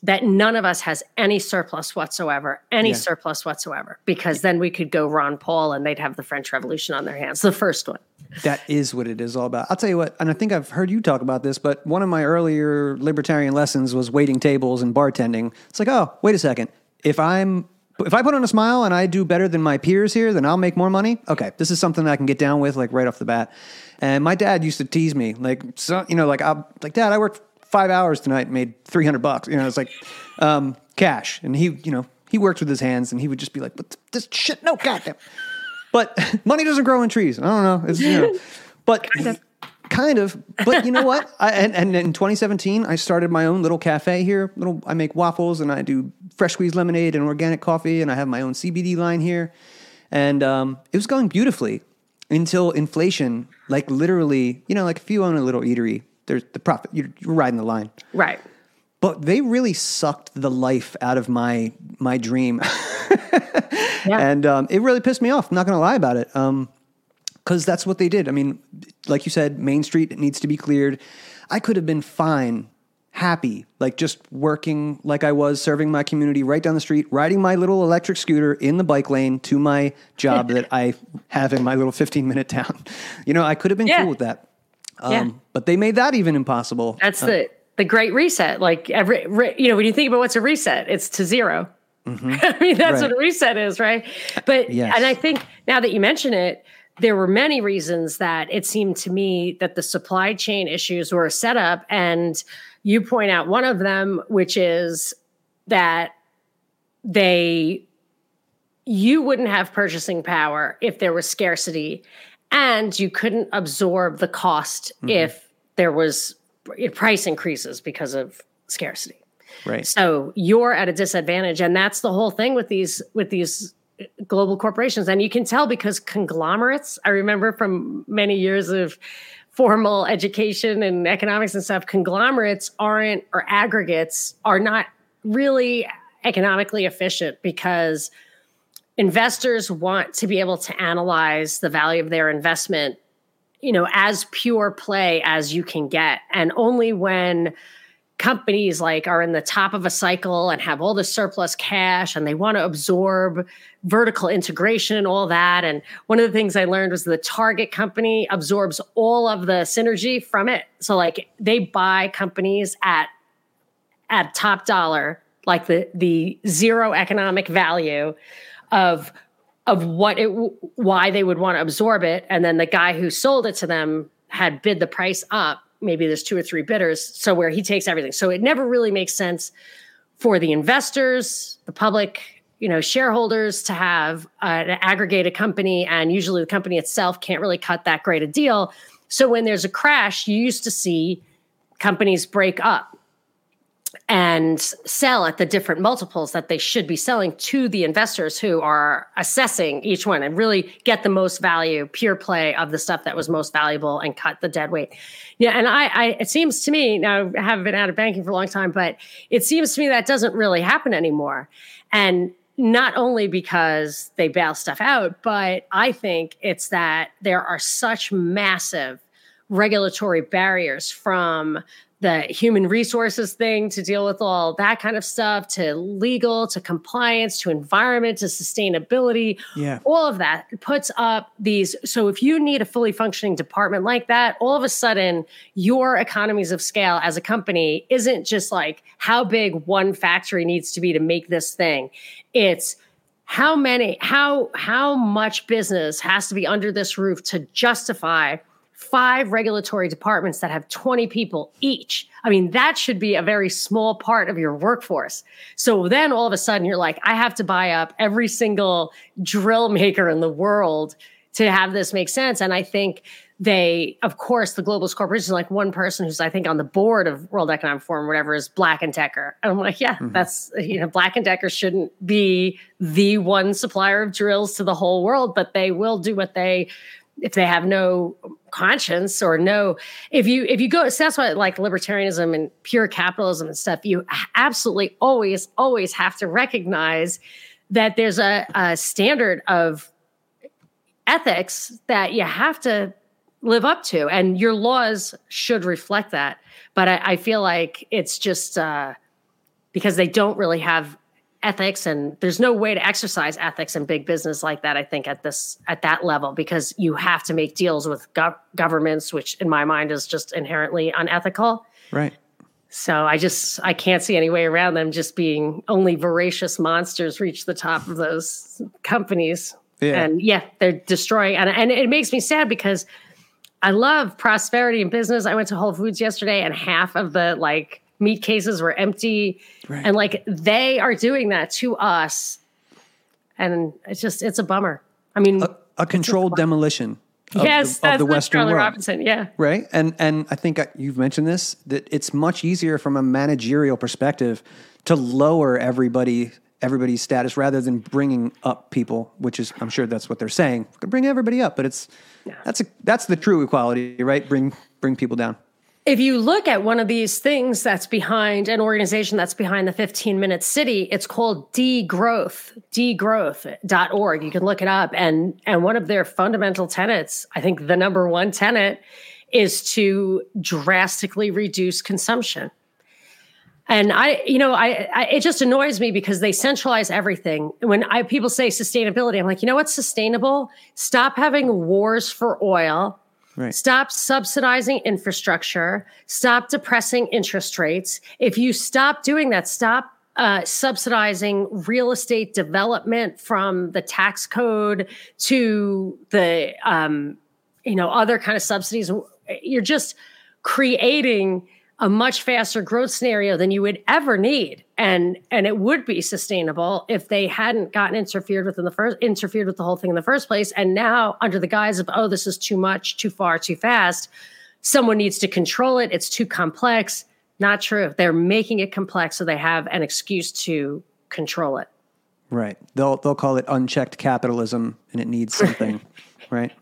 that none of us has any surplus whatsoever, any yeah. surplus whatsoever, because then we could go Ron Paul and they'd have the French Revolution on their hands, the first one. That is what it is all about. I'll tell you what, and I think I've heard you talk about this, but one of my earlier libertarian lessons was waiting tables and bartending. It's like, oh, wait a second. If I'm if I put on a smile and I do better than my peers here, then I'll make more money. Okay, this is something I can get down with like right off the bat. And my dad used to tease me like, so, you know, like I'm like, Dad, I worked five hours tonight, made three hundred bucks. You know, it's like um, cash, and he, you know, he worked with his hands, and he would just be like, "But this shit, no goddamn." But money doesn't grow in trees. I don't know. It's, you know, but kind of. But you know what? I, and, and in 2017, I started my own little cafe here. Little, I make waffles and I do fresh squeezed lemonade and organic coffee, and I have my own CBD line here. And um, it was going beautifully until inflation, like literally, you know, like if you own a little eatery, there's the profit. You're, you're riding the line, right? But they really sucked the life out of my my dream, yeah. and um, it really pissed me off. I'm not going to lie about it. Um, because that's what they did. I mean, like you said, Main Street needs to be cleared. I could have been fine, happy, like just working like I was, serving my community right down the street, riding my little electric scooter in the bike lane to my job that I have in my little 15 minute town. You know, I could have been yeah. cool with that. Um, yeah. But they made that even impossible. That's uh, the the great reset. Like every, re, you know, when you think about what's a reset, it's to 0 mm-hmm. I mean, that's right. what a reset is, right? But yes. and I think now that you mention it, there were many reasons that it seemed to me that the supply chain issues were set up. And you point out one of them, which is that they, you wouldn't have purchasing power if there was scarcity, and you couldn't absorb the cost mm-hmm. if there was price increases because of scarcity. Right. So you're at a disadvantage, and that's the whole thing with these with these global corporations. And you can tell because conglomerates. I remember from many years of formal education and economics and stuff. Conglomerates aren't or aggregates are not really economically efficient because investors want to be able to analyze the value of their investment you know as pure play as you can get and only when companies like are in the top of a cycle and have all the surplus cash and they want to absorb vertical integration and all that. And one of the things i learned was the target company absorbs all of the synergy from it. So like they buy companies at at top dollar like the the zero economic value of of what it why they would want to absorb it. And then the guy who sold it to them had bid the price up maybe there's two or three bidders so where he takes everything. So it never really makes sense for the investors the public you know shareholders to have an aggregated company and usually the company itself can't really cut that great a deal. So when there's a crash you used to see companies break up and sell at the different multiples that they should be selling to the investors who are assessing each one and really get the most value, pure play of the stuff that was most valuable and cut the dead weight. Yeah, and I, I it seems to me now I haven't been out of banking for a long time, but it seems to me that doesn't really happen anymore. And not only because they bail stuff out, but I think it's that there are such massive regulatory barriers from the human resources thing to deal with all that kind of stuff to legal to compliance to environment to sustainability yeah. all of that puts up these so if you need a fully functioning department like that all of a sudden your economies of scale as a company isn't just like how big one factory needs to be to make this thing. It's how many how how much business has to be under this roof to justify five regulatory departments that have 20 people each. I mean, that should be a very small part of your workforce. So then all of a sudden you're like, I have to buy up every single drill maker in the world to have this make sense. And I think they, of course, the globalist corporation, like one person who's I think on the board of World Economic Forum, whatever, is Black and Decker. And I'm like, yeah, mm-hmm. that's you know, Black and Decker shouldn't be the one supplier of drills to the whole world, but they will do what they if they have no conscience or no if you if you go so that's why like libertarianism and pure capitalism and stuff you absolutely always always have to recognize that there's a, a standard of ethics that you have to live up to and your laws should reflect that. But i, I feel like it's just uh, because they don't really have ethics and there's no way to exercise ethics in big business like that i think at this at that level because you have to make deals with gov- governments which in my mind is just inherently unethical. Right. So i just i can't see any way around them just being only voracious monsters reach the top of those companies. Yeah. and yeah they're destroying and, and it makes me sad because i love prosperity in business. I went to whole foods yesterday and half of the like meat cases were empty. Right. and like they are doing that to us. And it's just it's a bummer. I mean a, a controlled demolition of yes the, of the western Charlie world. Robinson yeah. Right? And and i think you've mentioned this that it's much easier from a managerial perspective to lower everybody everybody's status rather than bringing up people which is i'm sure that's what they're saying. We could bring everybody up but it's yeah. that's a that's the true equality right? Bring bring people down if you look at one of these things that's behind an organization that's behind the 15 minute city, it's called degrowth, degrowth.org. You can look it up. And, and one of their fundamental tenets, I think the number one tenet, is to drastically reduce consumption. And I, you know, I, I, it just annoys me because they centralize everything. When I people say sustainability, I'm like, you know what's sustainable? Stop having wars for oil Right. Stop subsidizing infrastructure. Stop depressing interest rates. If you stop doing that, stop uh, subsidizing real estate development from the tax code to the um, you know other kind of subsidies. You're just creating a much faster growth scenario than you would ever need and and it would be sustainable if they hadn't gotten interfered with in the first interfered with the whole thing in the first place and now under the guise of oh this is too much too far too fast someone needs to control it. It's too complex. Not true. They're making it complex so they have an excuse to control it. Right. They'll they'll call it unchecked capitalism, and it needs something. right.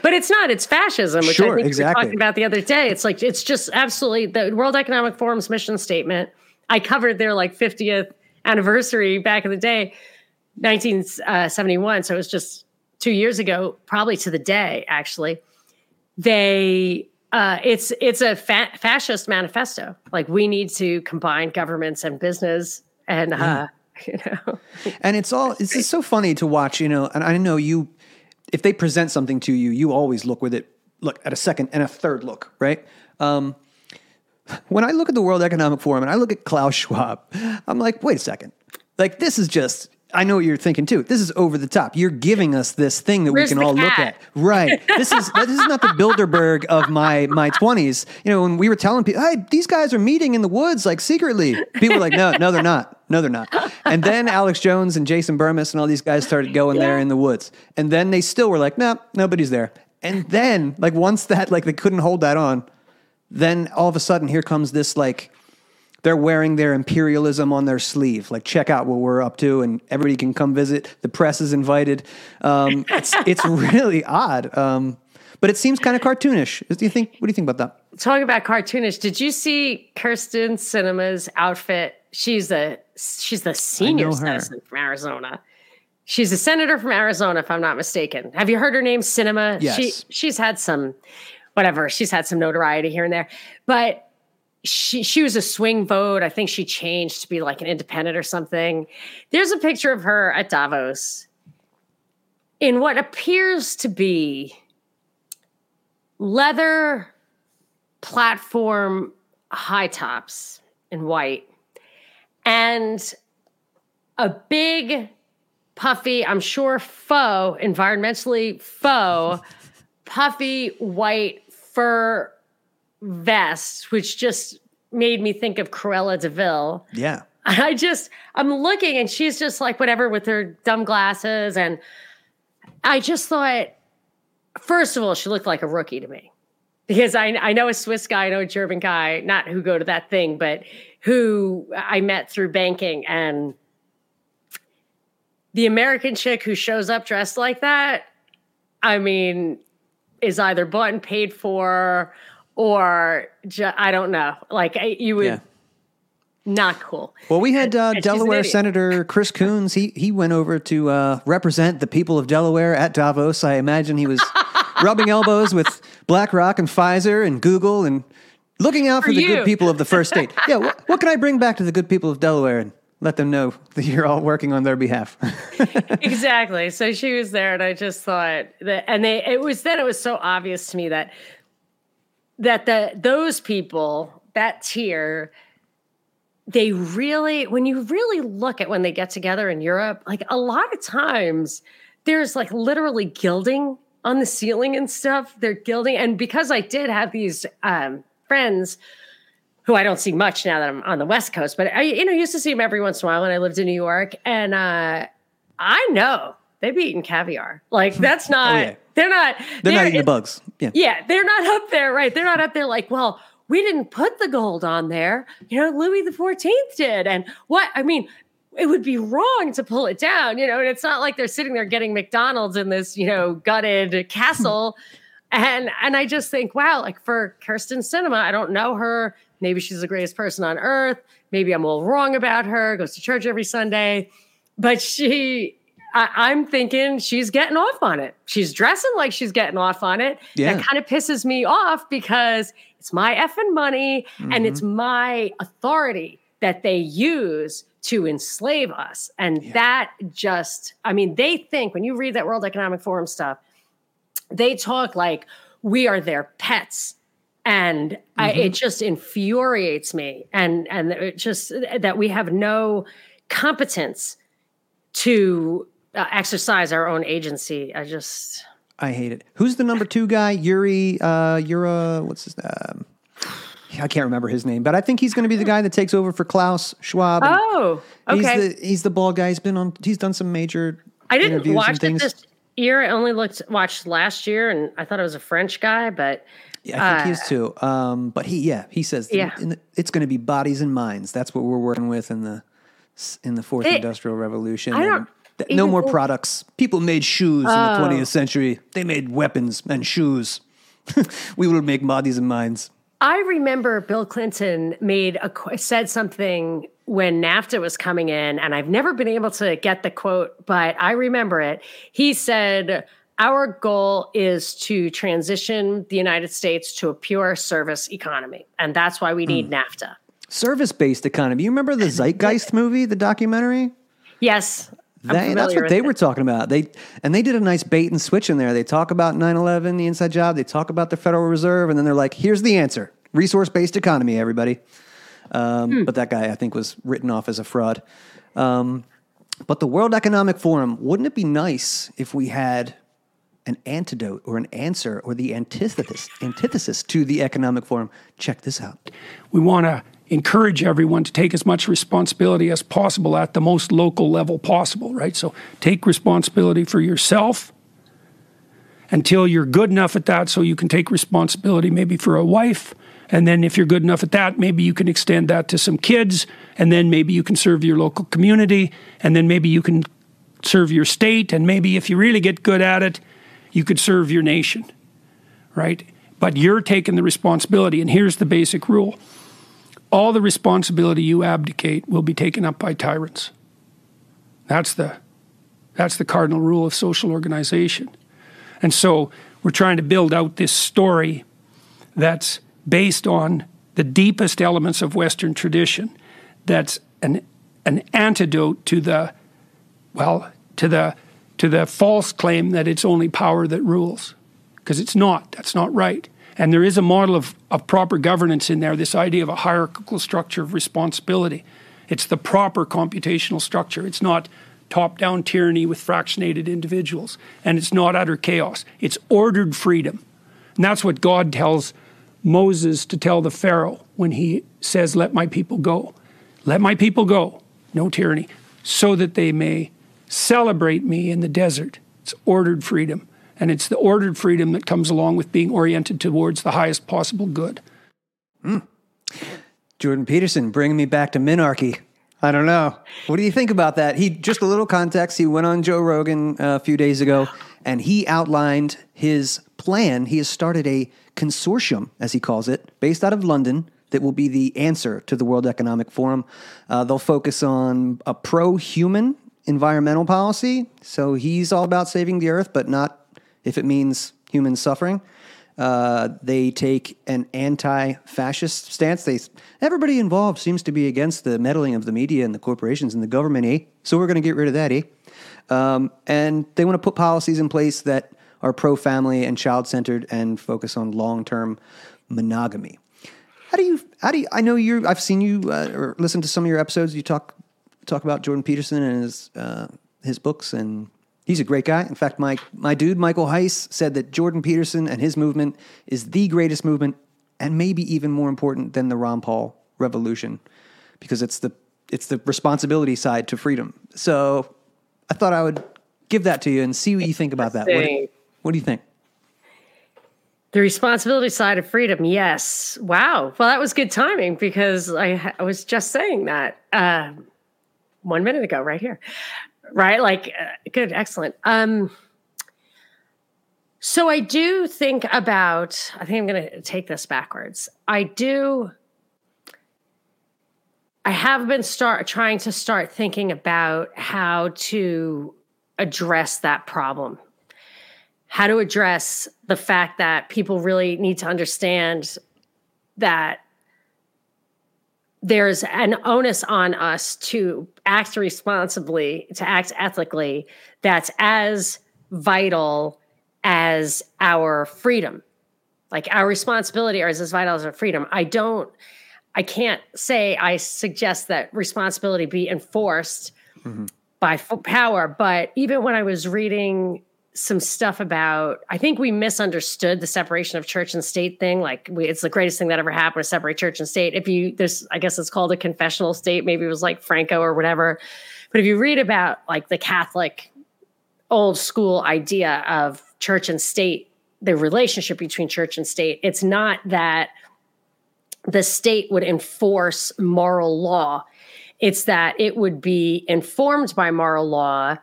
But it's not. It's fascism, which Sure, I think we exactly. were talking about the other day. It's like it's just absolutely the World Economic Forum's mission statement. I covered their like 50th anniversary back in the day, 1971. So it was just two years ago, probably to the day. Actually, they uh, it's it's a fa- fascist manifesto. Like we need to combine governments and business, and uh, you know, And it's all it's just so funny to watch, you know, and I know you if they present something to you, you always look with it look at a second and a third look, right? Um when I look at the World Economic Forum and I look at Klaus Schwab, I'm like, wait a second. Like this is just I know what you're thinking too. This is over the top. You're giving us this thing that Where's we can all look at. Right. This is this is not the Bilderberg of my my 20s. You know, when we were telling people, "Hey, these guys are meeting in the woods like secretly." People were like, "No, no they're not. No, they're not." And then Alex Jones and Jason Bermas and all these guys started going there in the woods. And then they still were like, "No, nobody's there." And then like once that like they couldn't hold that on, then all of a sudden here comes this like they're wearing their imperialism on their sleeve. Like, check out what we're up to, and everybody can come visit. The press is invited. Um, it's it's really odd, um, but it seems kind of cartoonish. Do you think? What do you think about that? talking about cartoonish, did you see Kyrsten Sinema's outfit? She's a she's the senior citizen from Arizona. She's a senator from Arizona, if I'm not mistaken. Have you heard her name, Sinema? She Yes. she's had some whatever. She's had some notoriety here and there, but she she was a swing vote. I think she changed to be like an independent or something. There's a picture of her at Davos in what appears to be leather platform high tops in white and a big puffy i'm sure faux environmentally faux puffy white fur vest which just made me think of cruella de vil Yeah, I just, I'm looking and she's just like whatever with her dumb glasses. And I just thought, first of all, she looked like a rookie to me because I, I know a Swiss guy, I know a German guy, not who go to that thing, but who I met through banking. And the American chick who shows up dressed like that, I mean, is either bought and paid for or ju- I don't know. Like I, you would yeah. not cool. Well, we had uh, And she's an Delaware. Senator Chris Coons. He he went over to uh, represent the people of Delaware at Davos. I imagine he was rubbing elbows with BlackRock and Pfizer and Google and looking out for, For the you. good people of the first state. Yeah, what, what can I bring back to the good people of Delaware and let them know that you're all working on their behalf? exactly. So she was there, and I just thought that, and they, it was then it was so obvious to me that that the those people, that tier, they really, when you really look at when they get together in Europe, like a lot of times there's like literally gilding on the ceiling and stuff. They're gilding, and because I did have these um, friends who I don't see much now that I'm on the West Coast, but I, you know, used to see them every once in a while when I lived in New York, and uh, I know they've eaten caviar. Like that's not. Oh, yeah. They're not. They're not eating the bugs. Yeah. Yeah, they're not up there, right? They're not up there like, well, we didn't put the gold on there. You know, Louis the Fourteenth did, and what? I mean. It would be wrong to pull it down, you know, and it's not like they're sitting there getting McDonald's in this, you know, gutted castle. And and I just think, wow, like for Kyrsten Sinema, I don't know her. Maybe she's the greatest person on earth. Maybe I'm all wrong about her. Goes to church every Sunday, but she, I, I'm thinking she's getting off on it. She's dressing like she's getting off on it. Yeah. That kind of pisses me off because it's my effing money and it's mm-hmm. my authority that they use to enslave us. And that just, I mean, they think when you read that World Economic Forum stuff, they talk like we are their pets and I, it mm-hmm. just infuriates me and and it just that we have no competence to uh, exercise our own agency i just I hate it. Who's the number two guy? Yuri, uh, Yura, what's his name? I can't remember his name, but I think he's going to be the guy that takes over for Klaus Schwab. oh okay He's the he's the bald guy. He's been on. He's done some major. i didn't interviews watch and it things. this year i only looked watched last year and i thought it was a french guy but Yeah, I think he is too. Um, but he, yeah, he says Uh, Yeah. in the, it's going to be bodies and minds. That's what we're working with in the in the fourth It- industrial revolution. I don't And th- no more products. People made shoes in the Oh. 20th century. They made weapons and shoes. we will make bodies and minds. I remember Bill Clinton made a said something when NAFTA was coming in, and I've never been able to get the quote, but I remember it. He said, "Our goal is to transition the United States to a pure service economy, and that's why we need hmm. NAFTA." Service based economy. You remember the Zeitgeist movie, the documentary? Yes, They, that's what they it. were talking about. They and they did a nice bait and switch in there. They talk about 9/11, the inside job. They talk about the Federal Reserve, and then they're like, "Here's the answer: resource-based economy." Everybody, um, Hmm. but that guy I think was written off as a fraud. Um, but the World Economic Forum wouldn't it be nice if we had an antidote or an answer or the antithesis antithesis to the Economic Forum? Check this out. We want to encourage everyone to take as much responsibility as possible at the most local level possible, right? So take responsibility for yourself until you're good enough at that so you can take responsibility maybe for a wife. And then if you're good enough at that, maybe you can extend that to some kids. And then maybe you can serve your local community. And then maybe you can serve your state. And maybe if you really get good at it, you could serve your nation, right? But you're taking the responsibility. And here's the basic rule all the responsibility you abdicate will be taken up by tyrants. That's the that's the cardinal rule of social organization. And so we're trying to build out this story that's based on the deepest elements of Western tradition, that's an an antidote to the well, to the to the false claim that it's only power that rules. Because it's not. That's not right. And there is a model of, of proper governance in there, this idea of a hierarchical structure of responsibility. It's the proper computational structure. It's not top down tyranny with fractionated individuals. And it's not utter chaos. It's ordered freedom. And that's what God tells Moses to tell the Pharaoh when he says, Let my people go. Let my people go, no tyranny, so that they may celebrate me in the desert. It's ordered freedom. And it's the ordered freedom that comes along with being oriented towards the highest possible good. Jordan Peterson bringing me back to minarchy. I don't know. What do you think about that? He just a little context. He went on Joe Rogan uh, a few days ago, and he outlined his plan. He has started a consortium, as he calls it, based out of London, that will be the answer to the World Economic Forum. Uh, they'll focus on a pro-human environmental policy. So he's all about saving the earth, but not if it means human suffering. Uh, they take an anti-fascist stance. They everybody involved seems to be against the meddling of the media and the corporations and the government. Eh? So we're going to get rid of that. Eh? Um, and they want to put policies in place that are pro-family and child-centered and focus on long-term monogamy. How do you? How do you? I know you. I've seen you uh, or listened to some of your episodes. You talk talk about Jordan Peterson and his uh, his books, and he's a great guy. In fact, my my dude Michael Heise said that Jordan Peterson and his movement is the greatest movement, and maybe even more important than the Ron Paul revolution, because it's the it's the responsibility side to freedom. So I thought I would give that to you and see what you think about that. What, Interesting. what do you think? The responsibility side of freedom, yes. Wow. Well, that was good timing because I, I was just saying that uh, one minute ago, right here. Right? Like, uh, good, excellent. Um, so I do think about, I think I'm going to take this backwards. I do, I have been start trying to start thinking about how to address that problem how to address the fact that people really need to understand that there's an onus on us to act responsibly, to act ethically, that's as vital as our freedom. Like our responsibility is as vital as our freedom. I don't, I can't say I suggest that responsibility be enforced mm-hmm. by f- power, but even when I was reading some stuff about i think we misunderstood the separation of church and state thing like we, it's the greatest thing that ever happened to separate church and state if you there's i guess it's called a confessional state maybe it was like franco or whatever but if you read about like the catholic old school idea of church and state the relationship between church and state. It's not that the state would enforce moral law. It's that it would be informed by moral law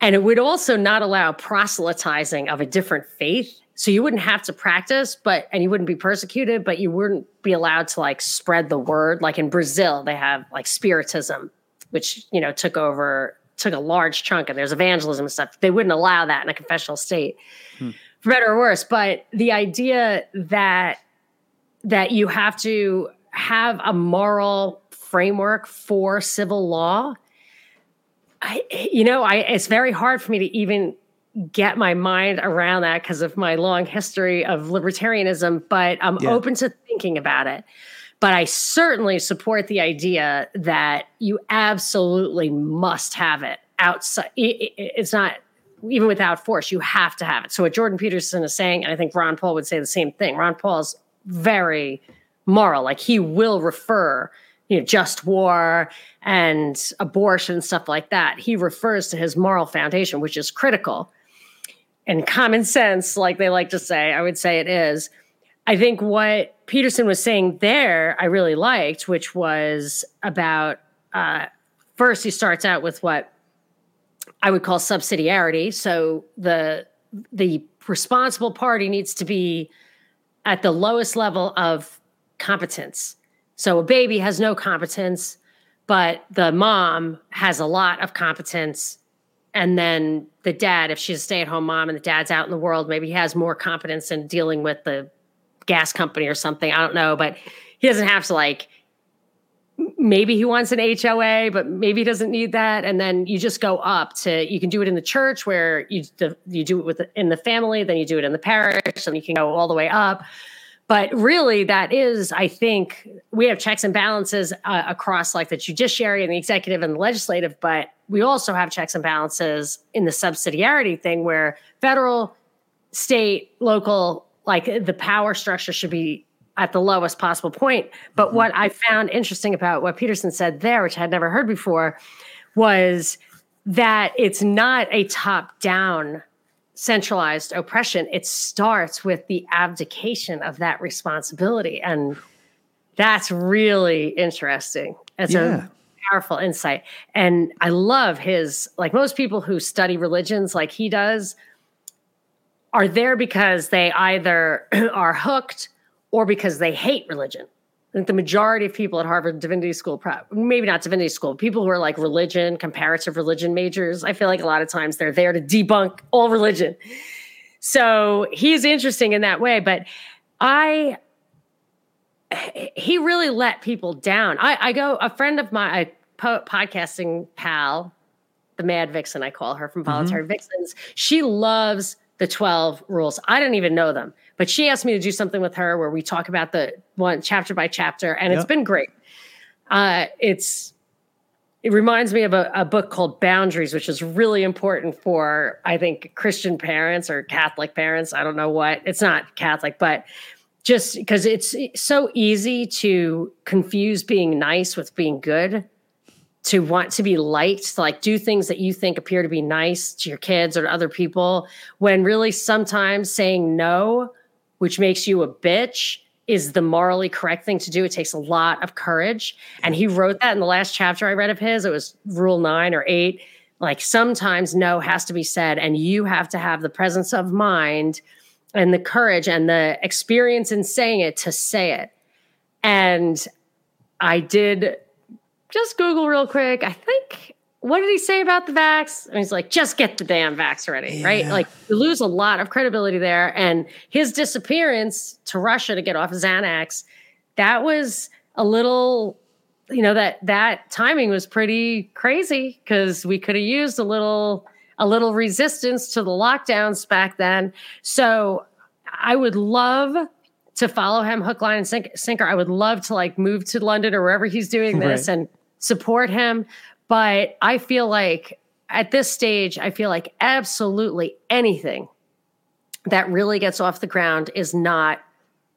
and it would also not allow proselytizing of a different faith. So you wouldn't have to practice, but and you wouldn't be persecuted, but you wouldn't be allowed to like spread the word. Like in Brazil, they have like spiritism, which you know took over took a large chunk and there's evangelism and stuff. They wouldn't allow that in a confessional state. Hmm. For better or worse. But the idea that that you have to have a moral framework for civil law I, you know, I it's very hard for me to even get my mind around that because of my long history of libertarianism, but I'm yeah. open to thinking about it. But I certainly support the idea that you absolutely must have it outside. It's not even without force, you have to have it. So, what Jordan Peterson is saying, and I think Ron Paul would say the same thing, Ron Paul's very moral. Like he will refer you know, just war and abortion stuff like that. He refers to his moral foundation, which is critical. And common sense, like they like to say, I would say it is. I think what Peterson was saying there, I really liked, which was about uh, first, he starts out with what I would call subsidiarity. So the the responsible party needs to be at the lowest level of competence. So a baby has no competence, but the mom has a lot of competence. And then the dad, if she's a stay at home mom and the dad's out in the world, maybe he has more competence in dealing with the gas company or something. I don't know, but he doesn't have to like maybe he wants an HOA, but maybe he doesn't need that. And then you just go up to you can do it in the church where you you do it with in the family, then you do it in the parish, and you can go all the way up. But really, that is, I think, we have checks and balances uh, across like the judiciary and the executive and the legislative, but we also have checks and balances in the subsidiarity thing where federal, state, local, like the power structure should be at the lowest possible point. But mm-hmm. what I found interesting about what Peterson said there, which I had never heard before, was that it's not a top down centralized oppression, it starts with the abdication of that responsibility. And that's really interesting. It's yeah. a powerful insight. And I love his, like most people who study religions like he does, are there because they either are hooked or because they hate religion. I think the majority of people at Harvard Divinity School, maybe not Divinity School, people who are like religion, comparative religion majors, I feel like a lot of times they're there to debunk all religion. So he's interesting in that way. But I, he really let people down. I, I go, a friend of my a podcasting pal, the Mad Vixen, I call her from mm-hmm. Voluntary mm-hmm. Vixens, she loves the 12 rules. I didn't even know them. But she asked me to do something with her where we talk about the one chapter by chapter, and yep. it's been great. Uh, it's it reminds me of a, a, book called Boundaries, which is really important for I think Christian parents or Catholic parents. I don't know what it's not Catholic, but just because it's so easy to confuse being nice with being good to want to be liked, to like do things that you think appear to be nice to your kids or to other people, when really sometimes saying no which makes you a bitch is the morally correct thing to do. It takes a lot of courage. And he wrote that in the last chapter I read of his. It was rule nine or eight. Like sometimes no has to be said, and you have to have the presence of mind and the courage and the experience in saying it to say it. And I did just Google real quick. I think what did he say about the vax? And he's like, just get the damn vax ready, yeah. right? Like you lose a lot of credibility there. And his disappearance to Russia to get off Xanax, that was a little, you know, that that timing was pretty crazy because we could have used a little a little resistance to the lockdowns back then. So I would love to follow him hook, line, and sinker. I would love to like move to London or wherever he's doing this right. and support him. But I feel like at this stage, I feel like absolutely anything that really gets off the ground is not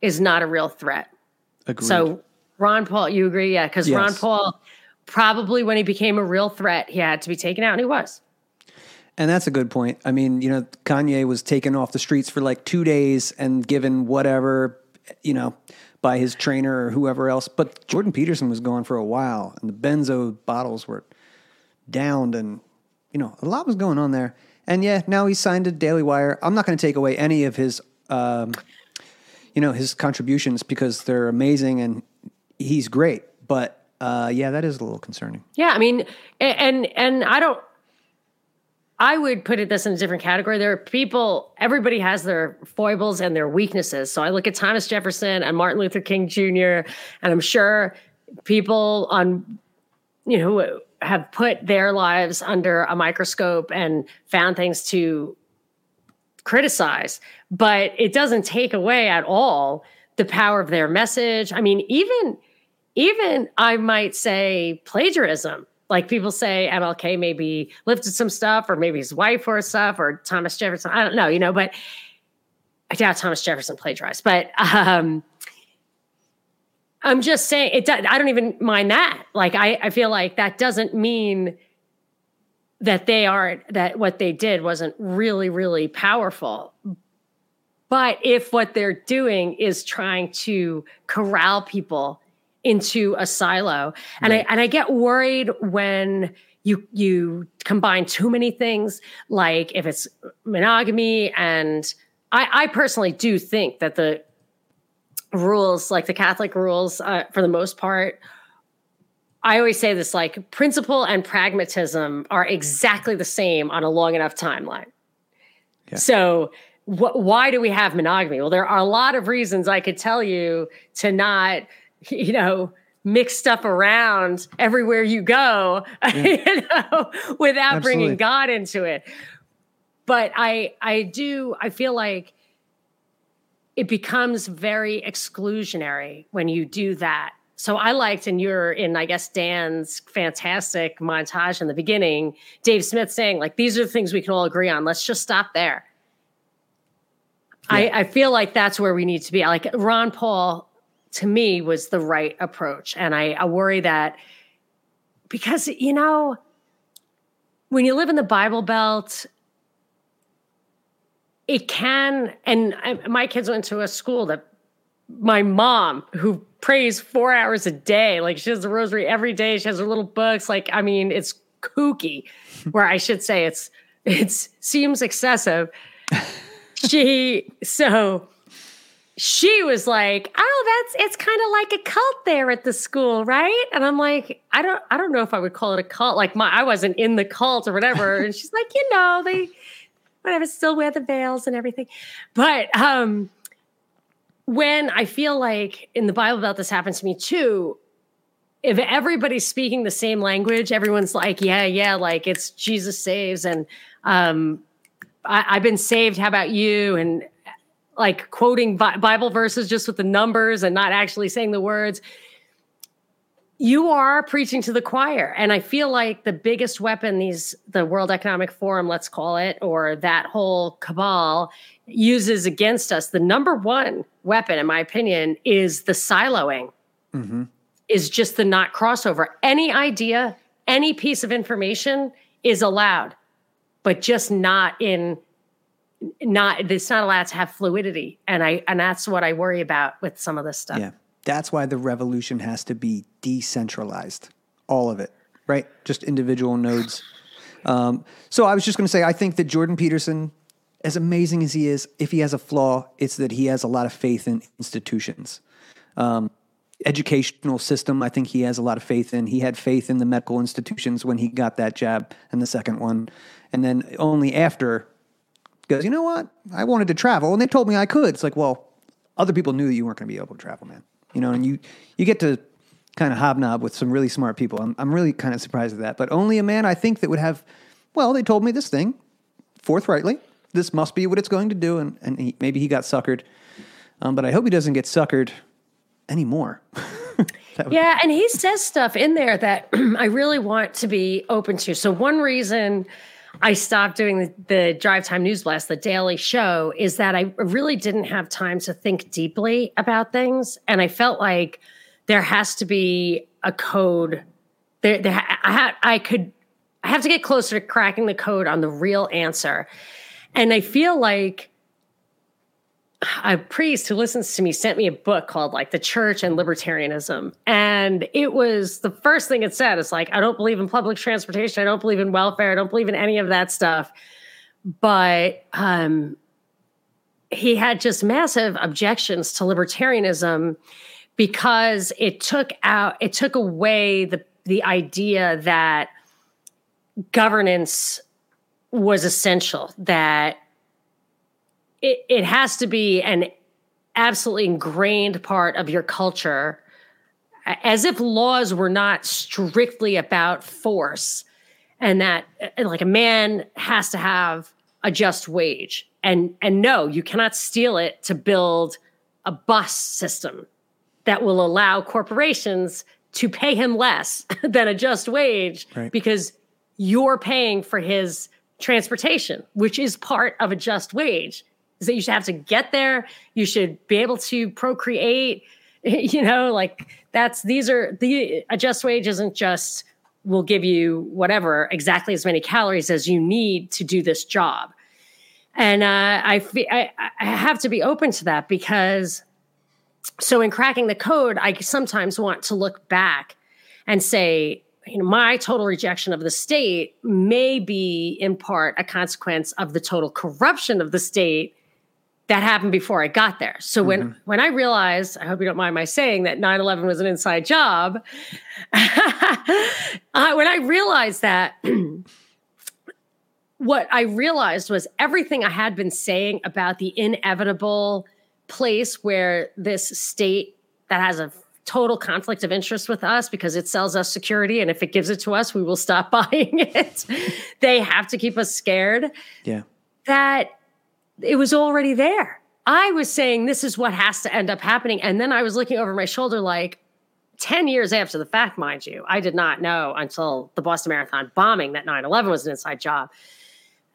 is not a real threat. Agreed. So Ron Paul, you agree? Yeah, because yes. Ron Paul probably when he became a real threat, he had to be taken out, and he was. And that's a good point. I mean, you know, Kanye was taken off the streets for like two days and given whatever, you know, by his trainer or whoever else. But Jordan Peterson was gone for a while, and the benzo bottles were downed, and you know, a lot was going on there. And yeah, now he's signed to Daily Wire. I'm not going to take away any of his, um, you know, his contributions because they're amazing and he's great. But uh, yeah, that is a little concerning. Yeah, I mean, and and I don't. I would put it this in a different category. There are people, everybody has their foibles and their weaknesses. So I look at Thomas Jefferson and Martin Luther King Jr., and I'm sure people on, you know, have put their lives under a microscope and found things to criticize, but it doesn't take away at all the power of their message. I mean, even even I might say plagiarism. Like people say MLK maybe lifted some stuff, or maybe his wife or stuff, or Thomas Jefferson. I don't know, you know, but I doubt Thomas Jefferson plagiarized. But um, I'm just saying it. I don't even mind that. Like I, I feel like that doesn't mean that they aren't that what they did wasn't really really powerful. But if what they're doing is trying to corral people into a silo, and right. I and I get worried when you you combine too many things, like if it's monogamy and I, I personally do think that the rules, like the Catholic rules, uh, for the most part, I always say this like principle and pragmatism are exactly the same on a long enough timeline. Yeah. So, wh- why do we have monogamy? Well, there are a lot of reasons I could tell you to not, you know, mix stuff around everywhere you go, yeah. you know, without Absolutely. bringing God into it. But I, I do, I feel like it becomes very exclusionary when you do that. So I liked, and you're in, I guess, Dan's fantastic montage in the beginning, Dave Smith saying, like, these are the things we can all agree on. Let's just stop there. Yeah. I, I feel like that's where we need to be. Like Ron Paul, to me, was the right approach. And I, I worry that because, you know, when you live in the Bible Belt it can and I, my kids went to a school that my mom who prays four hours a day like she has the rosary every day she has her little books like i mean it's kooky where i should say it's it seems excessive she so she was like oh that's it's kind of like a cult there at the school right and i'm like i don't i don't know if i would call it a cult like my i wasn't in the cult or whatever and she's like you know they whatever, still wear the veils and everything. But um, when I feel like in the Bible Belt, this happens to me too. If everybody's speaking the same language, everyone's like, yeah, yeah, like it's Jesus saves, and um, I, I've been saved. How about you? And like quoting Bible verses just with the numbers and not actually saying the words. You are preaching to the choir and i feel like the biggest weapon these the world economic forum let's call it or that whole cabal uses against us the number one weapon in my opinion is the siloing. Mm-hmm. is just the not crossover. Any idea any piece of information is allowed but just not in not it's not allowed to have fluidity and i and that's what i worry about with some of this stuff yeah that's why the revolution has to be decentralized, all of it, right? Just individual nodes. Um, so I was just going to say, I think that Jordan Peterson, as amazing as he is, if he has a flaw, it's that he has a lot of faith in institutions. Um, educational system, I think he has a lot of faith in. He had faith in the medical institutions when he got that jab and the second one. And then only after goes, you know what? I wanted to travel and they told me I could. It's like, well, other people knew that you weren't going to be able to travel, man you know, and you you get to kind of hobnob with some really smart people. I'm I'm really kind of surprised at that. But only a man I think that would have. Well, they told me this thing forthrightly. This must be what it's going to do, and and he, maybe he got suckered. Um, but I hope he doesn't get suckered anymore. yeah, and he says stuff in there that I really want to be open to. So one reason I stopped doing the, the Drive Time News Blast, the daily show, is that I really didn't have time to think deeply about things. And I felt like there has to be a code. There, there I, had, I could I have to get closer to cracking the code on the real answer. And I feel like a priest who listens to me sent me a book called like the church and libertarianism. And it was the first thing it said. Is like i don't believe in public transportation. I don't believe in welfare. I don't believe in any of that stuff. But um he had just massive objections to libertarianism because it took out it took away the the idea that governance was essential that it, it has to be an absolutely ingrained part of your culture. As if laws were not strictly about force and that like a man has to have a just wage. And and no you cannot steal it to build a bus system that will allow corporations to pay him less than a just wage Right. because you're paying for his transportation which is part of a just wage is that you should have to get there. You should be able to procreate you know like that's these are the a just wage isn't just will give you whatever exactly as many calories as you need to do this job. And uh, I, fe- I I have to be open to that because so in cracking the code i sometimes want to look back and say you know my total rejection of the state may be in part a consequence of the total corruption of the state that happened before I got there. So when when I realized, I hope you don't mind my saying that 9/11 was an inside job, uh, when I realized that what I realized was everything I had been saying about the inevitable place where this state that has a total conflict of interest with us because it sells us security and if it gives it to us we will stop buying it. they have to keep us scared Yeah. that it was already there. I was saying this is what has to end up happening. And then I was looking over my shoulder like 10 years after the fact, mind you. I did not know until the Boston Marathon bombing that 9 11 was an inside job.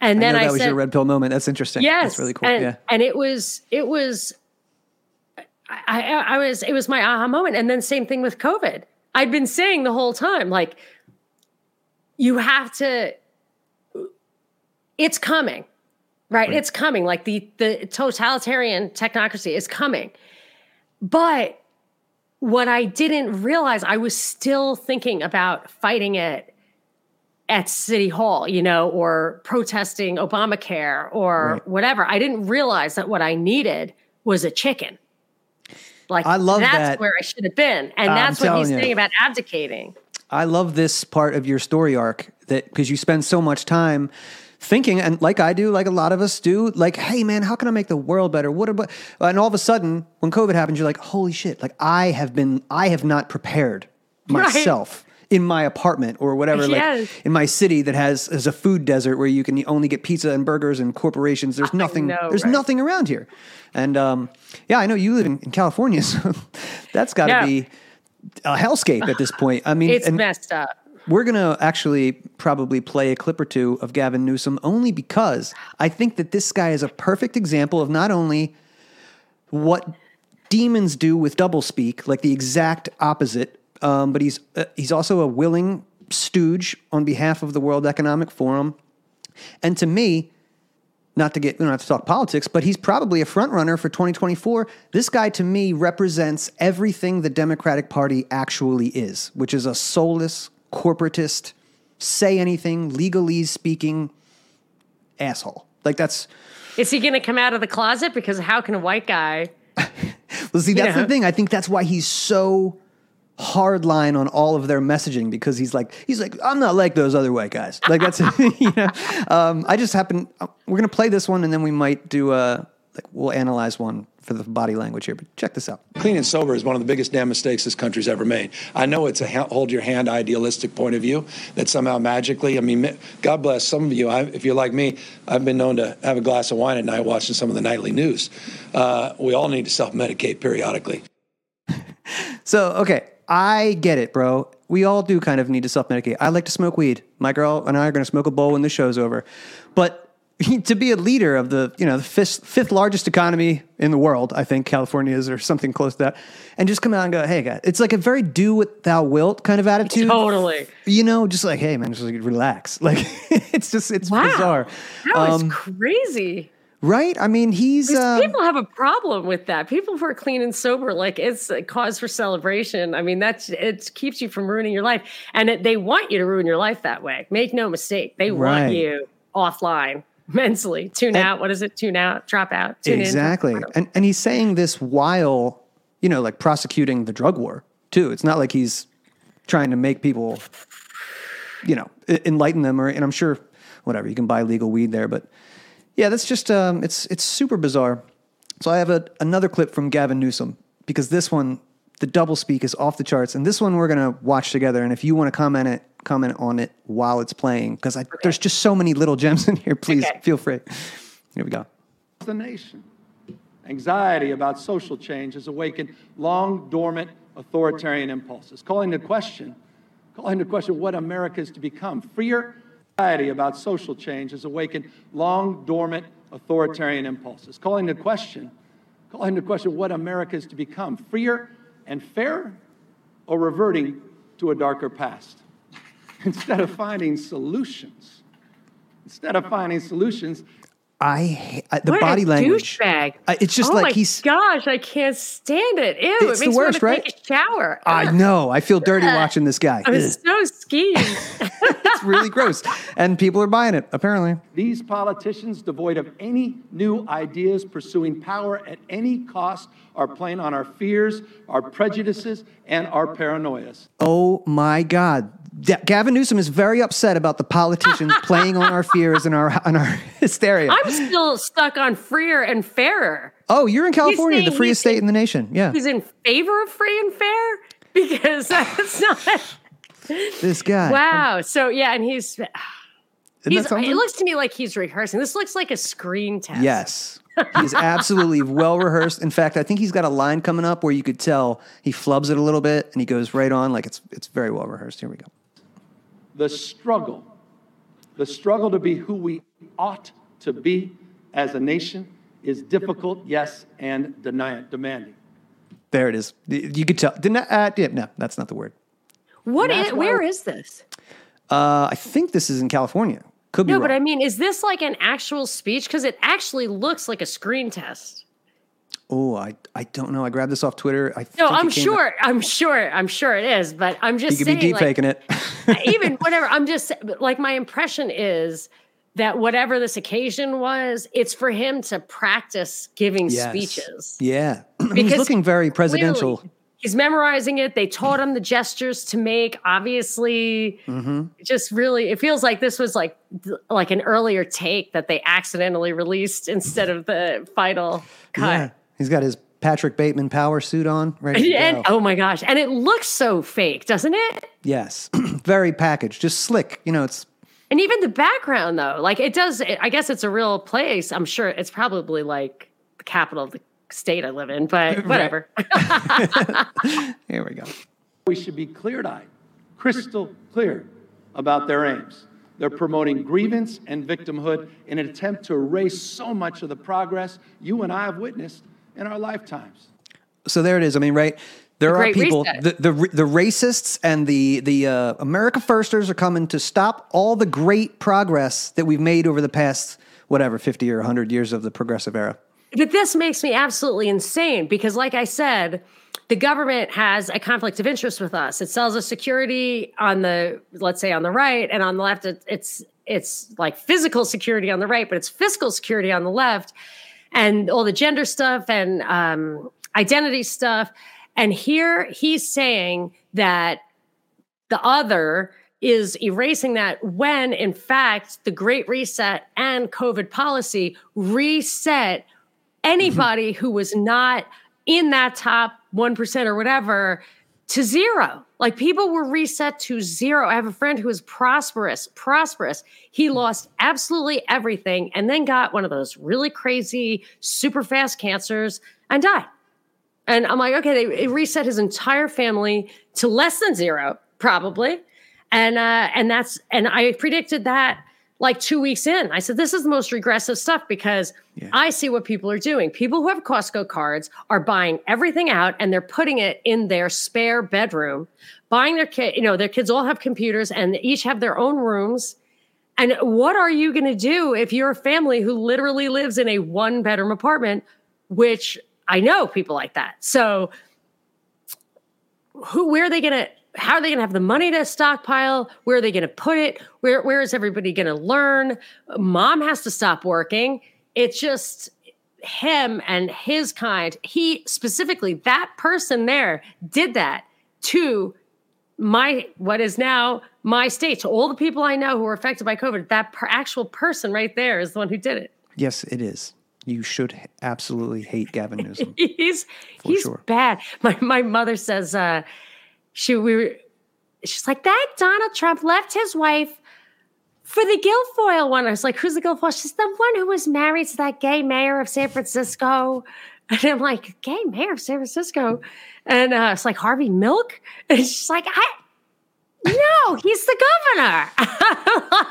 And I then I, that was said, your red pill moment. That's interesting. Yes, That's really cool. And, yeah. and it was it was I, I I was it was my aha moment. And then same thing with COVID. I'd been saying the whole time, like, you have to it's coming. Right? It's coming. Like the the totalitarian technocracy is coming. But what I didn't realize, I was still thinking about fighting it at City Hall, you know, or protesting Obamacare or Right. whatever. I didn't realize that what I needed was a chicken. Like I love that's that. where I should have been. And I'm that's what he's you. saying about abdicating. I love this part of your story arc that because you spend so much time thinking and like I do, like a lot of us do, like, hey man, how can I make the world better? What about and all of a sudden when COVID happens, you're like, holy shit, like I have been I have not prepared Right. myself in my apartment or whatever, Yes. like in my city that has is a food desert where you can only get pizza and burgers and corporations. There's nothing know, there's right? nothing around here. And um, yeah, I know you live in, in California, so that's gotta Yeah. be a hellscape at this point. I mean, It's and- messed up. We're going to actually probably play a clip or two of Gavin Newsom only because I think that this guy is a perfect example of not only what demons do with doublespeak, like the exact opposite, um, but he's uh, he's also a willing stooge on behalf of the World Economic Forum. And to me, not to get we don't have to talk politics, but he's probably a front runner for 2024. This guy to me represents everything the Democratic Party actually is, which is a soulless, corporatist, say anything, legalese speaking asshole. Like that's Is he going to come out of the closet? Because how can a white guy? well, see, that's Yeah. the thing. I think that's why he's so hard line on all of their messaging because he's like he's like I'm not like those other white guys. Like that's you know. Um, I just happen we're gonna play this one and then we might do a like we'll analyze one for the body language here. But check this out. Clean and sober is one of the biggest damn mistakes this country's ever made. I know it's a hold your hand idealistic point of view that somehow magically, I mean, God bless some of you. I, if you're like me, I've been known to have a glass of wine at night watching some of the nightly news. Uh, we all need to self medicate periodically. So okay, I get it, bro. We all do kind of need to self medicate. I like to smoke weed. My girl and I are gonna smoke a bowl when the show's over. But to be a leader of the you know the fifth, fifth largest economy in the world, I think California is or something close to that, and just come out and go, hey guys, it's like a very do what thou wilt kind of attitude. Totally. You know, just like hey man, just like relax. Like it's just it's Wow. bizarre, That was Um, crazy. right? I mean, he's uh, people have a problem with that. People who are clean and sober, like it's a cause for celebration. I mean, that's it keeps you from ruining your life, and it, they want you to ruin your life that way. Make no mistake, they Right. want you offline mentally. Tune out. What is it? Tune out. Drop out. Tune exactly, in. and and he's saying this while you know like prosecuting the drug war too. It's not like he's trying to make people you know enlighten them or and I'm sure whatever you can buy legal weed there, but yeah, that's just um, it's it's super bizarre. So I have a, another clip from Gavin Newsom because this one the double speak is off the charts, and this one we're gonna watch together. And if you want to comment it comment on it while it's playing because I there's just so many little gems in here. Please Okay. feel free. Here we go. the nation. Anxiety about social change has awakened long dormant authoritarian impulses, calling into question, calling into question what America is to become. Freer anxiety about social change has awakened long dormant authoritarian impulses, calling into question, calling into question what America is to become. Freer and fairer, or reverting to a darker past. Instead of finding solutions, instead of finding solutions, I ha- I- the What body a language. douchebag. I- it's just oh like my he's- Gosh, I can't stand it. Ew, It's it the makes worst, me want right? to take a shower. I Ugh. know. I feel dirty watching this guy. I'm Ugh. so skeeved. it's really gross, and people are buying it. Apparently, These politicians, devoid of any new ideas, pursuing power at any cost, are playing on our fears, our prejudices, and our paranoias. oh my God, Da- Gavin Newsom is very upset about the politicians playing on our fears and our and our hysteria. I'm still stuck on freer and fairer. oh, you're in California, the freest state in the nation. Yeah, He's in favor of free and fair because that's not. this guy. Wow. So yeah, and he's. He's, it looks to me like he's rehearsing. This looks like a screen test. Yes. He's absolutely well rehearsed. In fact, I think he's got a line coming up where you could tell he flubs it a little bit and he goes right on like it's it's very well rehearsed. Here we go. The struggle, the struggle to be who we ought to be as a nation is difficult, yes, and deny- demanding. There it is. You could tell. Didn't uh, yeah, no, that's not the word. What That's is, why- where is this? Uh, I think this is in California. Could be No, wrong. but I mean, is this like an actual speech? Because it actually looks like a screen test. Oh, I I don't know. I grabbed this off Twitter. I no, I'm sure. I'm sure. I'm sure it is. But I'm just could saying, be deep like, faking it. even whatever. I'm just like my impression is that whatever this occasion was, it's for him to practice giving Yes. speeches. Yeah, he's looking very presidential. Clearly, he's memorizing it. They taught him the gestures to make. Obviously, Mm-hmm. just really, it feels like this was like like an earlier take that they accidentally released instead of the final cut. Yeah, he's got his Patrick Bateman power suit on, right? to And go. oh my gosh, and it looks so fake, doesn't it? Yes, very packaged, just slick. You know, it's And even the background, though, like it does. I guess it's a real place. I'm sure it's probably like the capital of the state I live in, but whatever. here we go. We should be clear eyed, crystal clear about their aims. They're promoting grievance and victimhood in an attempt to erase so much of the progress you and I have witnessed in our lifetimes. So there it is. I mean, right. There are people, the, the the racists and the the uh, America Firsters are coming to stop all the great progress that we've made over the past whatever fifty or hundred years of the progressive era. But this makes me absolutely insane because, like I said, the government has a conflict of interest with us. It sells us security on the, let's say, on the right, and on the left, it, it's it's like physical security on the right, but it's fiscal security on the left, and all the gender stuff and um, identity stuff. And here he's saying that the other is erasing that when in fact the great reset and covid policy reset anybody who was not in that top 1% or whatever to zero. Like people were reset to zero. I have a friend who was prosperous prosperous. He lost absolutely everything and then got one of those really crazy super fast cancers and died. And I'm like, okay, they it reset his entire family to less than zero, probably. And uh, and that's and I predicted that like two weeks in. I said, this is the most regressive stuff because I see what people are doing. People who have Costco cards are buying everything out and they're putting it in their spare bedroom, buying their kid, you know, their kids all have computers and they each have their own rooms. And what are you going to do if you're a family who literally lives in a one bedroom apartment, which I know people like that. So who where are they going to how are they going to have the money to stockpile? Where are they going to put it? Where where is everybody going to learn? Mom has to stop working. It's just him and his kind. He specifically that person there did that to my what is now my state to all the people I know who were affected by COVID. That per, actual person right there is the one who did it. Yes, it is. You should absolutely hate Gavin Newsom. he's he's sure. bad. My my mother says uh she we were she's like that Donald Trump left his wife for the Guilfoyle one. I was like, who's the Guilfoyle? She's the one who was married to that gay mayor of San Francisco. And I'm like, gay mayor of San Francisco. And uh, it's like Harvey Milk. And she's like, I no, he's the governor.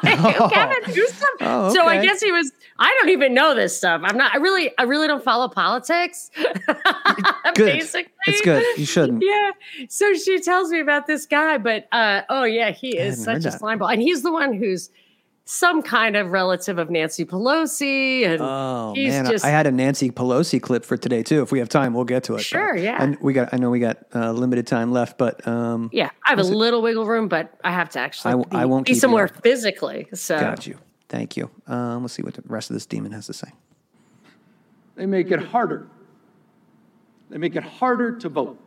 like, Gavin Newsom. Oh, So I guess he was. I don't even know this stuff. I'm not. I really. I really don't follow politics. Good. Basically, It's good. You shouldn't. Yeah. So she tells me about this guy, but uh, oh yeah, he is such a slimeball, and he's the one who's some kind of relative of Nancy Pelosi, and Oh he's man, just I had a Nancy Pelosi clip for today too. If we have time, we'll get to it. Sure, yeah. And we got. I know we got uh, limited time left, but um, yeah. I have a little wiggle room, but I have to actually I- be, I won't be keep somewhere up. physically. So got you. Thank you. Um, let's see what the rest of this demon has to say. They make it harder. They make it harder to vote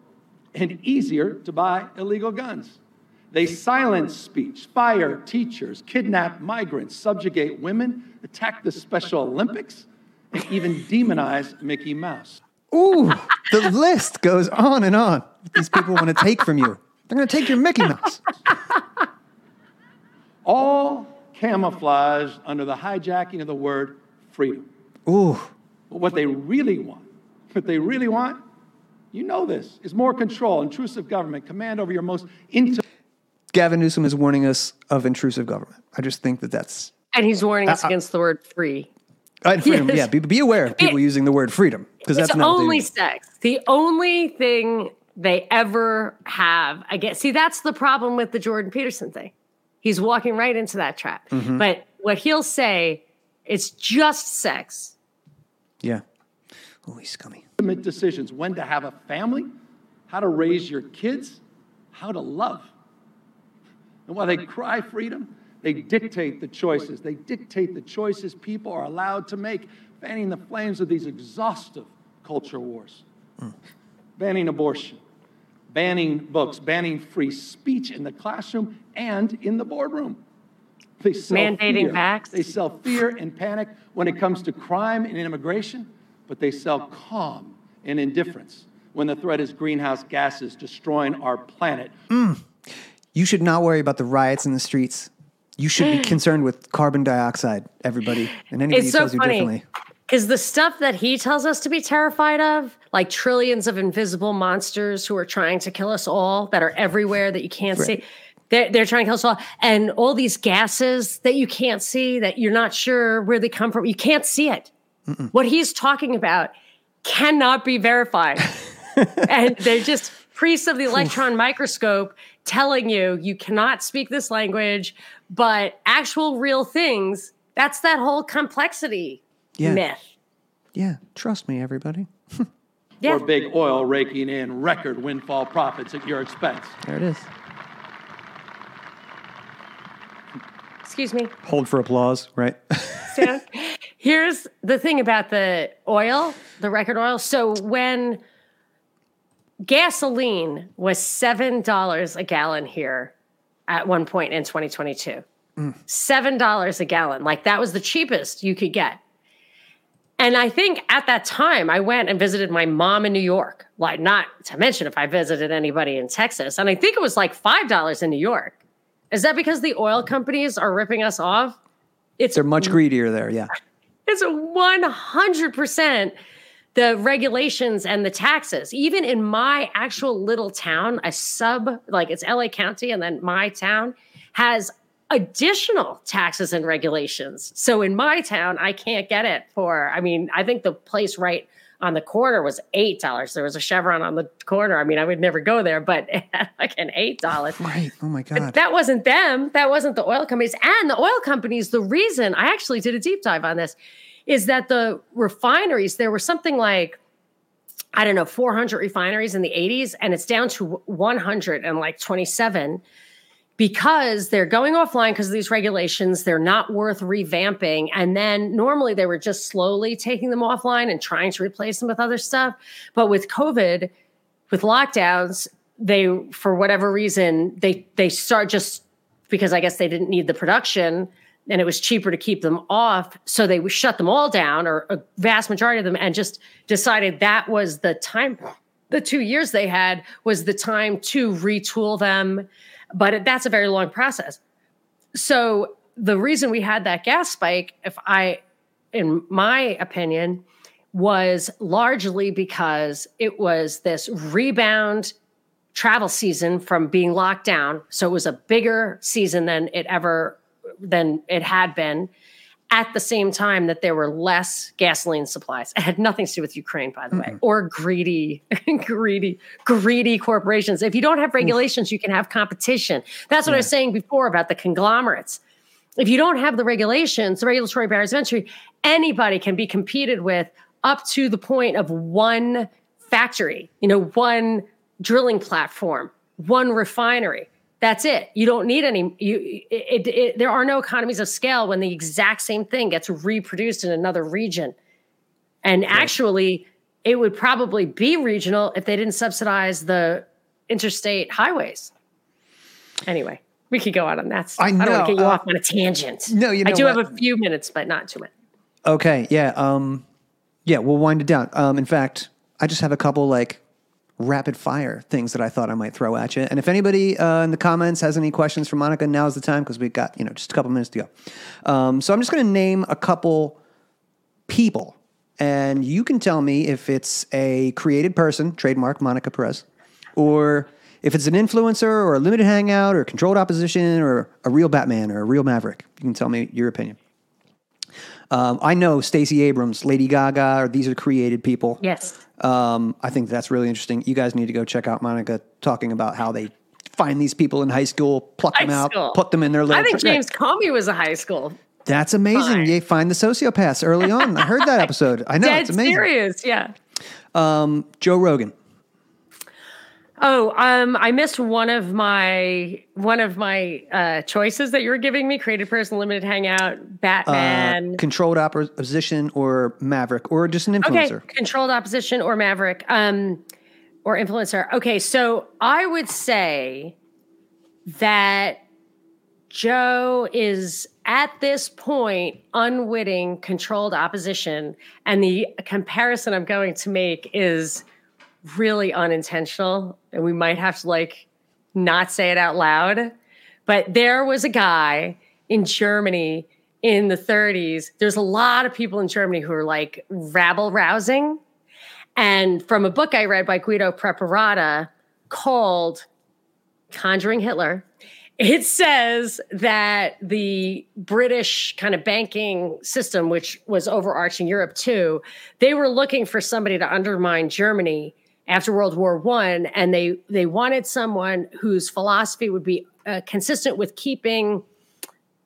and easier to buy illegal guns. They silence speech, fire teachers, kidnap migrants, subjugate women, attack the Special Olympics, and even demonize Mickey Mouse. Ooh, the list goes on and on. These people want to take from you. They're going to take your Mickey Mouse. All camouflaged under the hijacking of the word freedom. Ooh, But what they really want, what they really want, you know this, is more control, intrusive government, command over your most intimate. Gavin Newsom is warning us of intrusive government. I just think that that's and he's warning us Uh, uh, against the word free. uh, freedom. Yes. Yeah, be, be aware of people using the word freedom because that's not only mean. sex. The only thing they ever have. I guess. See, that's the problem with the Jordan Peterson thing. He's walking right into that trap. Mhm. But what he'll say, it's just sex. Yeah. Oh, he's scummy. Ultimate decisions when to have a family, how to raise your kids, how to love. And while they cry freedom, they dictate the choices. They dictate the choices people are allowed to make, fanning the flames of these exhaustive culture wars. Banning abortion, banning books, banning free speech in the classroom and in the boardroom. They sell Mandating fear. vax. They sell fear and panic when it comes to crime and immigration, but they sell calm and indifference when the threat is greenhouse gases destroying our planet. Mm. You should not worry about the riots in the streets. You should be concerned with carbon dioxide, everybody. And anybody it's who so tells you differently. because the stuff that he tells us to be terrified of, like trillions of invisible monsters who are trying to kill us all, that are everywhere that you can't Right. see. They're, they're trying to kill us all. And all these gases that you can't see, that you're not sure where they come from, you can't see it. What he's talking about cannot be verified. and they're just priests of the electron microscope telling you you cannot speak this language, but actual real things, that's that whole complexity Yeah. myth. Yeah, trust me, everybody. Yeah. Or big oil raking in record windfall profits at your expense. There it is. Excuse me. Hold for applause, right? Sam. Here's the thing about the oil, the record oil. So when gasoline was $7 a gallon here at one point in 2022, $7 a gallon, like that was the cheapest you could get. And I think at that time, I went and visited my mom in New York. Like, not to mention if I visited anybody in Texas. And I think it was like $5 in New York. Is that because the oil companies are ripping us off? It's They're much greedier there, yeah. it's 100% the regulations and the taxes. Even in my actual little town, a sub, like it's LA County, and then my town has additional taxes and regulations. So in my town, I can't get it for, I mean, I think the place right on the corner was eight dollars. There was a Chevron on the corner. I mean, I would never go there, but like an eight dollars. Right. Oh my God. That wasn't them. That wasn't the oil companies. And the oil companies, the reason I actually did a deep dive on this is that the refineries, there were something like, I don't know, 400 refineries in the 80s, and it's down to 100 and like 27 because they're going offline because of these regulations. They're not worth revamping. And then normally they were just slowly taking them offline and trying to replace them with other stuff. But with COVID, with lockdowns, they, for whatever reason, they they start just because I guess they didn't need the production and it was cheaper to keep them off. So they shut them all down, or a vast majority of them, and just decided that was the time. The two years they had was the time to retool them but that's a very long process. So the reason we had that gas spike, if I, in my opinion, was largely because it was this rebound travel season from being locked down. So it was a bigger season than it ever than it had been at the same time that there were less gasoline supplies. It had nothing to do with Ukraine, by the mm way, or greedy, greedy, greedy corporations. If you don't have regulations, Oof. you can have competition. That's what yeah. I was saying before about the conglomerates. If you don't have the regulations, the regulatory barriers of entry, anybody can be competed with up to the point of one factory, you know, one drilling platform, one refinery. That's it. You don't need any. You, it, it, there are no economies of scale when the exact same thing gets reproduced in another region. And right. actually, it would probably be regional if they didn't subsidize the interstate highways. Anyway, we could go out on that. Stuff. I, know, I don't want to get you uh, off on a tangent. No, you know I do what? have a few minutes, but not too much Okay. Yeah. Um. Yeah. We'll wind it down. Um. In fact, I just have a couple like rapid fire things that I thought I might throw at you. And if anybody uh, in the comments has any questions for Monica, now's the time because we've got you know just a couple minutes to go. Um, so I'm just going to name a couple people, and you can tell me if it's a created person, trademark Monica Perez, or if it's an influencer or a limited hangout or controlled opposition or a real Batman or a real Maverick. You can tell me your opinion. Um, I know Stacey Abrams, Lady Gaga, or these are created people. Yes. Um, I think that's really interesting. You guys need to go check out Monica talking about how they find these people in high school, pluck high them out, school. put them in their little. I think James Comey was a high school. That's amazing. You find the sociopaths early on. I heard that episode. I know Dead it's amazing. Serious, yeah. Um, Joe Rogan. Oh, um, I missed one of my one of my uh, choices that you were giving me: created person, limited hangout, Batman, uh, controlled opposition, or Maverick, or just an influencer. Okay, controlled opposition or Maverick, um, or influencer. Okay, so I would say that Joe is at this point unwitting controlled opposition, and the comparison I'm going to make is really unintentional and we might have to like not say it out loud. But there was a guy in Germany in the 30s. There's a lot of people in Germany who are like rabble rousing. And from a book I read by Guido Preparata called Conjuring Hitler, it says that the British kind of banking system, which was overarching Europe too, they were looking for somebody to undermine Germany after World War One, and they they wanted someone whose philosophy would be uh, consistent with keeping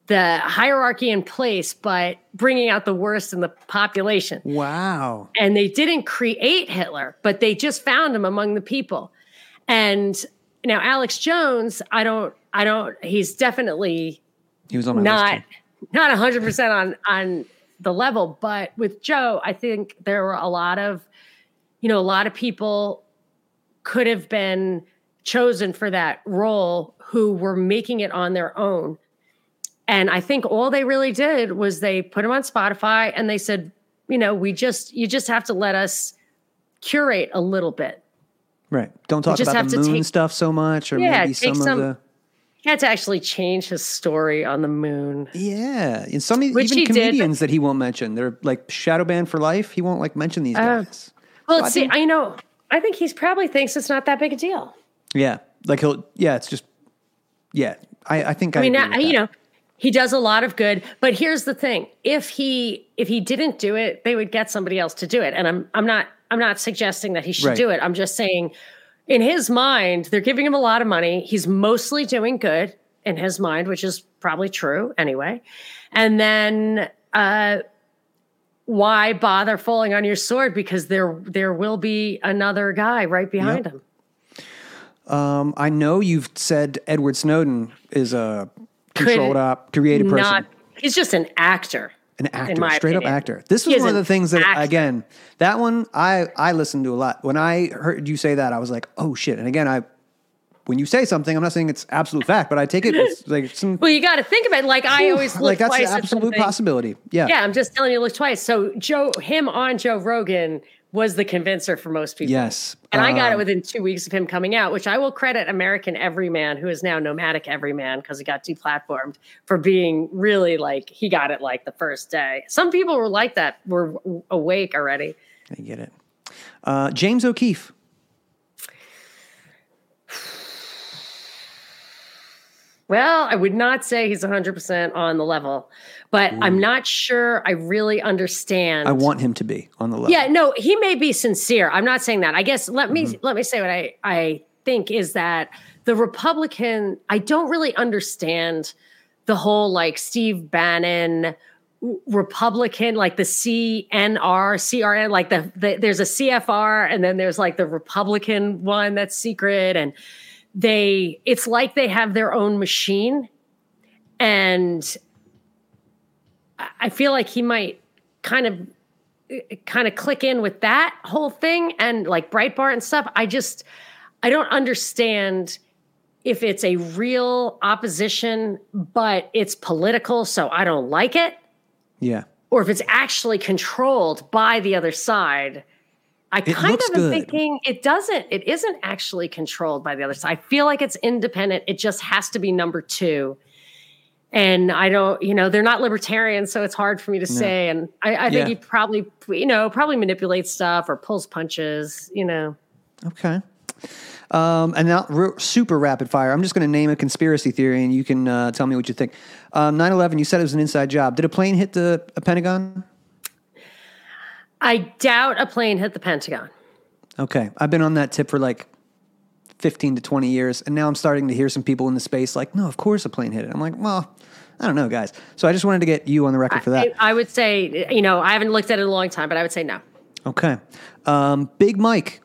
the hierarchy in place, but bringing out the worst in the population. Wow! And they didn't create Hitler, but they just found him among the people. And now Alex Jones, I don't, I don't. He's definitely he was on my not list not hundred percent on on the level, but with Joe, I think there were a lot of you know, a lot of people could have been chosen for that role who were making it on their own. And I think all they really did was they put him on Spotify and they said, you know, we just, you just have to let us curate a little bit. Right. Don't talk about the moon take, stuff so much or yeah, maybe some, some, of the. He had to actually change his story on the moon. Yeah. And some Which even comedians did, that he won't mention. They're like shadow banned for life. He won't like mention these uh, guys. Well, so see, I, think, know. I think he's probably thinks it's not that big a deal. Yeah, like he'll. Yeah, it's just. Yeah, I, I think. I, I mean, I, you know, He does a lot of good, but here's the thing: if he if he didn't do it, they would get somebody else to do it. And I'm I'm not I'm not suggesting that he should Right. do it. I'm just saying, in his mind, they're giving him a lot of money. He's mostly doing good in his mind, which is probably true anyway. And then uh, why bother falling on your sword? Because there there will be another guy right behind him. Um, I know you've said Edward Snowden is a controlled Could op, created person, Not he's just an actor. an actor, straight up actor. This was is one of the things that actor. again, that one I I listened to a lot. When I heard you say that, I was like, oh shit. And again, I when you say something, I'm not saying it's absolute fact, but I take it as like some Well, you got to think about it. Like I always look like that's twice an absolute possibility. Yeah. Yeah, I'm just telling you, look twice. So Joe, him on Joe Rogan was the convincer for most people. Yes. And I got it Um, within two weeks of him coming out, which I will credit American Everyman, who is now Nomadic Everyman because he got deplatformed, for being really like he got it like the first day. Some people were like that, were awake already. I get it. Uh, James O'Keefe. Well, I would not say he's 100% on the level, but I'm not sure I really understand. I want him to be on the level. Yeah, no, he may be sincere. I'm not saying that. I guess let me Mm-hmm. let me say what I I think is that the Republican. I don't really understand the whole like Steve Bannon Republican, like the CNR, CRN, like the, the there's a CFR, and then there's like the Republican one that's secret, and they it's like they have their own machine, and I- feel like he might kind of kind of click in with that whole thing and like Breitbart and stuff. I just I don't understand if it's a real opposition, but it's political, so I don't like it, Yeah. or if it's actually controlled by the other side. I kind of am good. thinking it doesn't. It isn't actually controlled by the other side. I feel like it's independent. It just has to be number two. And I don't, you know, they're not libertarians, so it's hard for me to say. And I, I think Yeah. he probably, you know, probably manipulates stuff or pulls punches, you know. Okay. Um, and now, r- super rapid fire. I'm just going to name a conspiracy theory, and you can uh, tell me what you think. Um, 9/11. You said it was an inside job. Did a plane hit the a Pentagon? I doubt a plane hit the Pentagon. Okay, I've been on that tip for like 15 to 20 years, and now I'm starting to hear some people in the space like, "No, of course a plane hit it." I'm like, "Well, I don't know, guys." So I just wanted to get you on the record for that. I, I would say, you know, I haven't looked at it in a long time, but I would say no. Okay, um, Big Mike.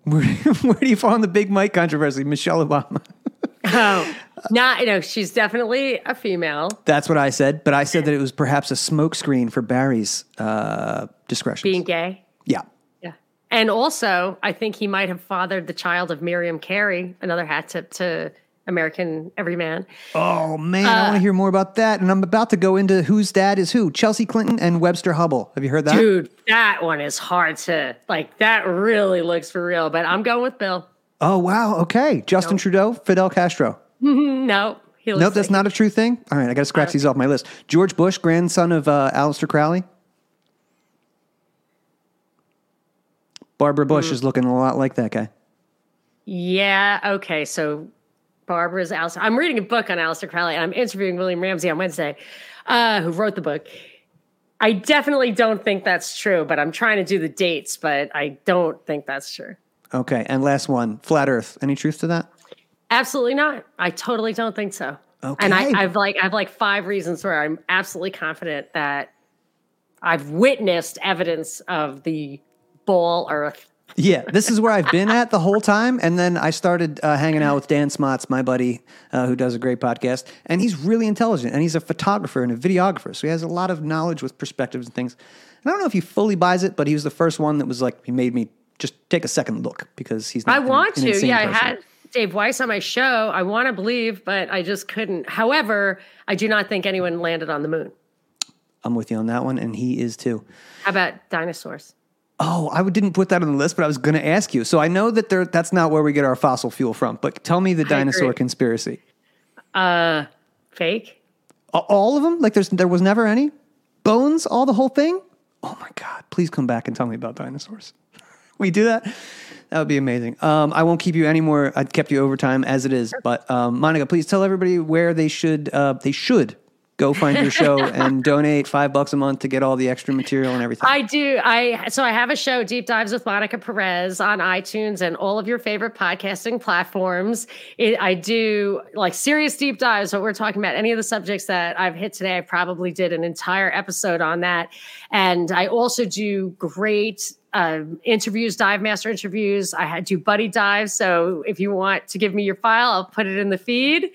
Where, where do you fall on the Big Mike controversy? Michelle Obama. Oh, not, you know, she's definitely a female. That's what I said, but I said that it was perhaps a smokescreen for Barry's uh, discretion. being gay. yeah. Yeah. And also, I think he might have fathered the child of Miriam Carey, another hat tip to American Everyman. Oh man, I want to hear more about that. And I'm about to go into whose dad is who: Chelsea Clinton and Webster Hubbell. Have you heard that? Dude, that one is hard to, like, that really looks for real, but I'm going with Bill. Oh wow. Okay, Justin Trudeau, Fidel Castro. No. He Nope, that's like- not a true thing. All right, I got to scratch these off my list. George Bush, grandson of uh, Aleister Crowley. Barbara Bush Hmm. is looking a lot like that guy. Yeah. Okay. So Barbara's Aleister. I'm reading a book on Aleister Crowley, and I'm interviewing William Ramsey on Wednesday, uh, who wrote the book. I definitely don't think that's true, but I'm trying to do the dates, but I don't think that's true. Okay, and last one, flat Earth. Any truth to that? Absolutely not. I totally don't think so. Okay. And I, I've like I've like five reasons where I'm absolutely confident that I've witnessed evidence of the ball Earth. Yeah, this is where I've been at the whole time. And then I started uh, hanging out with Dan Smots, my buddy, uh, who does a great podcast. And he's really intelligent and he's a photographer and a videographer. So he has a lot of knowledge with perspectives and things. And I don't know if he fully buys it, but he was the first one that was like, he made me just take a second look because he's not I an- want an to. Yeah, I had Dave Weiss on my show. I want to believe, but I just couldn't. However, I do not think anyone landed on the moon. I'm with you on that one. And he is too. How about dinosaurs? Oh, I didn't put that on the list, but I was going to ask you. So I know that there, that's not where we get our fossil fuel from, but tell me the dinosaur conspiracy. Uh, fake. All of them? Like there's there was never any bones? All the whole thing? Oh my god! Please come back and tell me about dinosaurs. We do that. That would be amazing. Um, I won't keep you anymore. I kept you overtime as it is, but um, Monica, please tell everybody where they should uh, they should go find your show and donate five bucks a month to get all the extra material and everything. I do. I so I have a show, Deep Dives with Monica Perez, on iTunes and all of your favorite podcasting platforms. It, I do like serious deep dives. What we're talking about, any of the subjects that I've hit today, I probably did an entire episode on that. And I also do great um, interviews, dive master interviews. I had do buddy dives. So if you want to give me your file, I'll put it in the feed.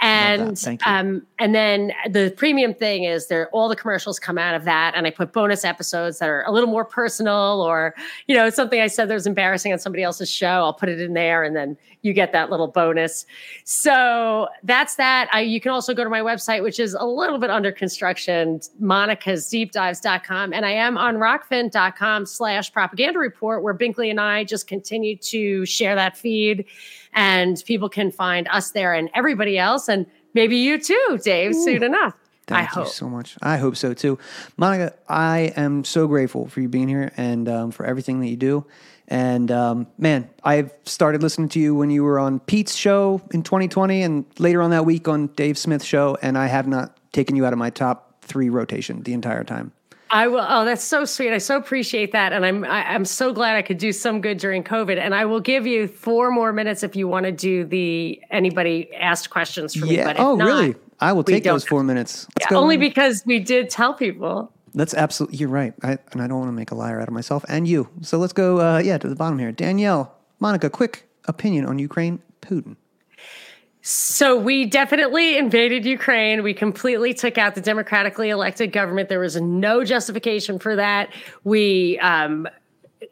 And um, and then the premium thing is there all the commercials come out of that, and I put bonus episodes that are a little more personal, or you know something I said that was embarrassing on somebody else's show. I'll put it in there, and then you get that little bonus. So that's that. I, you can also go to my website, which is a little bit under construction, monicasdeepdives.com. And I am on rokfin.com slash propaganda report, where Binkley and I just continue to share that feed. And people can find us there and everybody else, and maybe you too, Dave, soon enough. I Thank you hope. so much. I hope so too. Monica, I am so grateful for you being here and um, for everything that you do. And um, man, I've started listening to you when you were on Pete's show in 2020 and later on that week on Dave Smith's show. And I have not taken you out of my top three rotation the entire time. I will. Oh, that's so sweet. I so appreciate that, and I'm I, I'm so glad I could do some good during COVID. And I will give you four more minutes if you want to do the anybody asked questions for me. yeah. But Oh, not, really? I will take those four minutes. Yeah, only because we did tell people. That's absolutely, you're right. I, and I don't want to make a liar out of myself and you. So let's go, uh, yeah, to the bottom here. Danielle, Monica, quick opinion on Ukraine, Putin. So we definitely invaded Ukraine. We completely took out the democratically elected government. There was no justification for that. We um,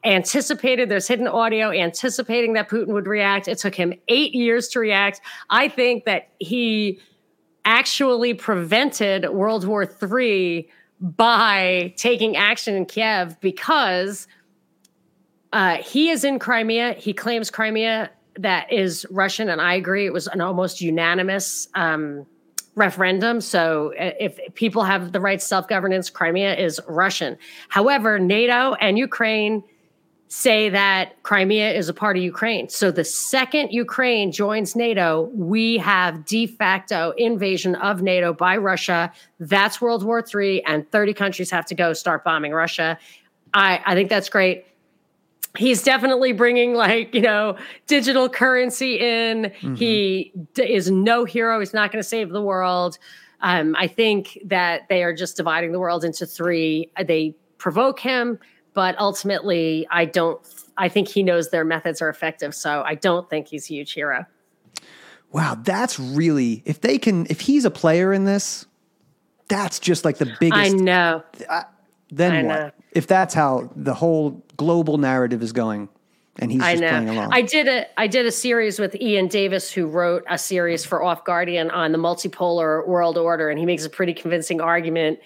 anticipated there's hidden audio anticipating that Putin would react. It took him eight years to react. I think that he actually prevented World War III by taking action in Kiev because uh, he is in Crimea. He claims Crimea that is Russian, and I agree. It was an almost unanimous um, referendum. So uh, if people have the right self governance, Crimea is Russian. However, NATO and Ukraine say that Crimea is a part of Ukraine. So the second Ukraine joins NATO, we have de facto invasion of NATO by Russia. That's World War III, and 30 countries have to go start bombing Russia. I, I think that's great. He's definitely bringing like you know digital currency in. He d- is no hero. He's not going to save the world. Um, I think that they are just dividing the world into three. They provoke him, but ultimately, I don't. I think he knows their methods are effective. So I don't think he's a huge hero. Wow, that's really, if they can, if he's a player in this, that's just like the biggest I know. Then I what? know. If that's how the whole global narrative is going and he's I just playing along. I did a I did a series with Iain Davis, who wrote a series for Off Guardian on the multipolar world order, and he makes a pretty convincing argument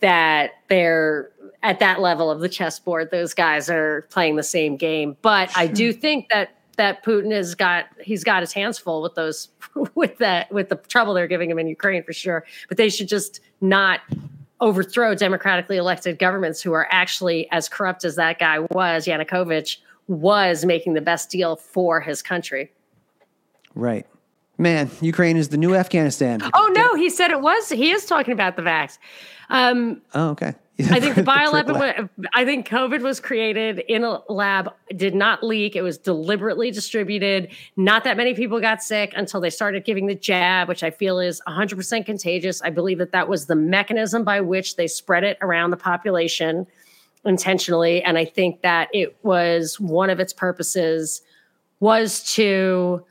that they're at that level of the chessboard. Those guys are playing the same game, but I do think that that Putin has got he's got his hands full with those with that with the trouble they're giving him in Ukraine for sure. But they should just not overthrow democratically elected governments who are actually as corrupt as that guy was, Yanukovych, was making the best deal for his country. right. Man, Ukraine is the new Afghanistan. Oh no, he said it was. He is talking about the vax. Um, Oh, okay. I think the triple bioweapon. lab. I think COVID was created in a lab, did not leak. It was deliberately distributed. Not that many people got sick until they started giving the jab, which I feel is 100% contagious. I believe that that was the mechanism by which they spread it around the population intentionally, and I think that it was one of its purposes was to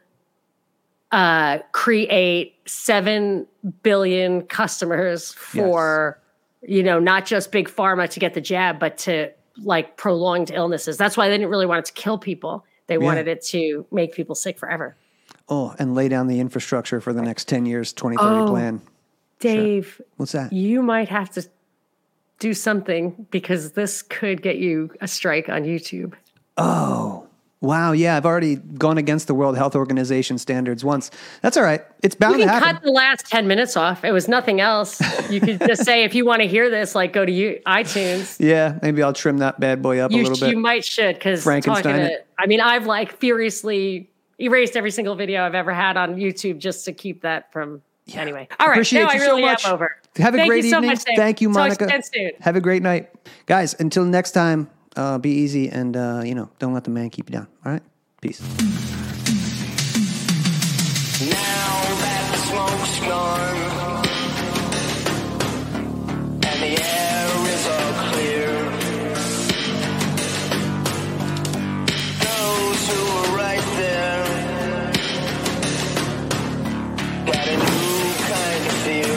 uh, create seven billion customers for you know not just big pharma to get the jab, but to like prolonged illnesses. That's why they didn't really want it to kill people. They wanted it to make people sick forever. Oh, and lay down the infrastructure for the next 10 years, 2030 Oh. plan. Dave, What's that? you might have to do something because this could get you a strike on YouTube. Oh, wow. Yeah, I've already gone against the World Health Organization standards once. That's all right. It's bound to You to can cut the last 10 minutes off. It was nothing else. You could just say, if you want to hear this, like go to you, iTunes. yeah, maybe I'll trim that bad boy up a You, little bit. you might should because talking Frankenstein to, it. I mean, I've like furiously erased every single video I've ever had on YouTube just to keep that from Anyway, all right. Appreciate now I really so much. am over. Have a Thank great you so evening. much, Thank you, Talk Monica. again soon. Have a great night, guys. Until next time, uh, be easy and, uh, you know, don't let the man keep you down. All right? Peace. Now that the smoke's gone and the air is all clear, those who were right there got a new kind of fear.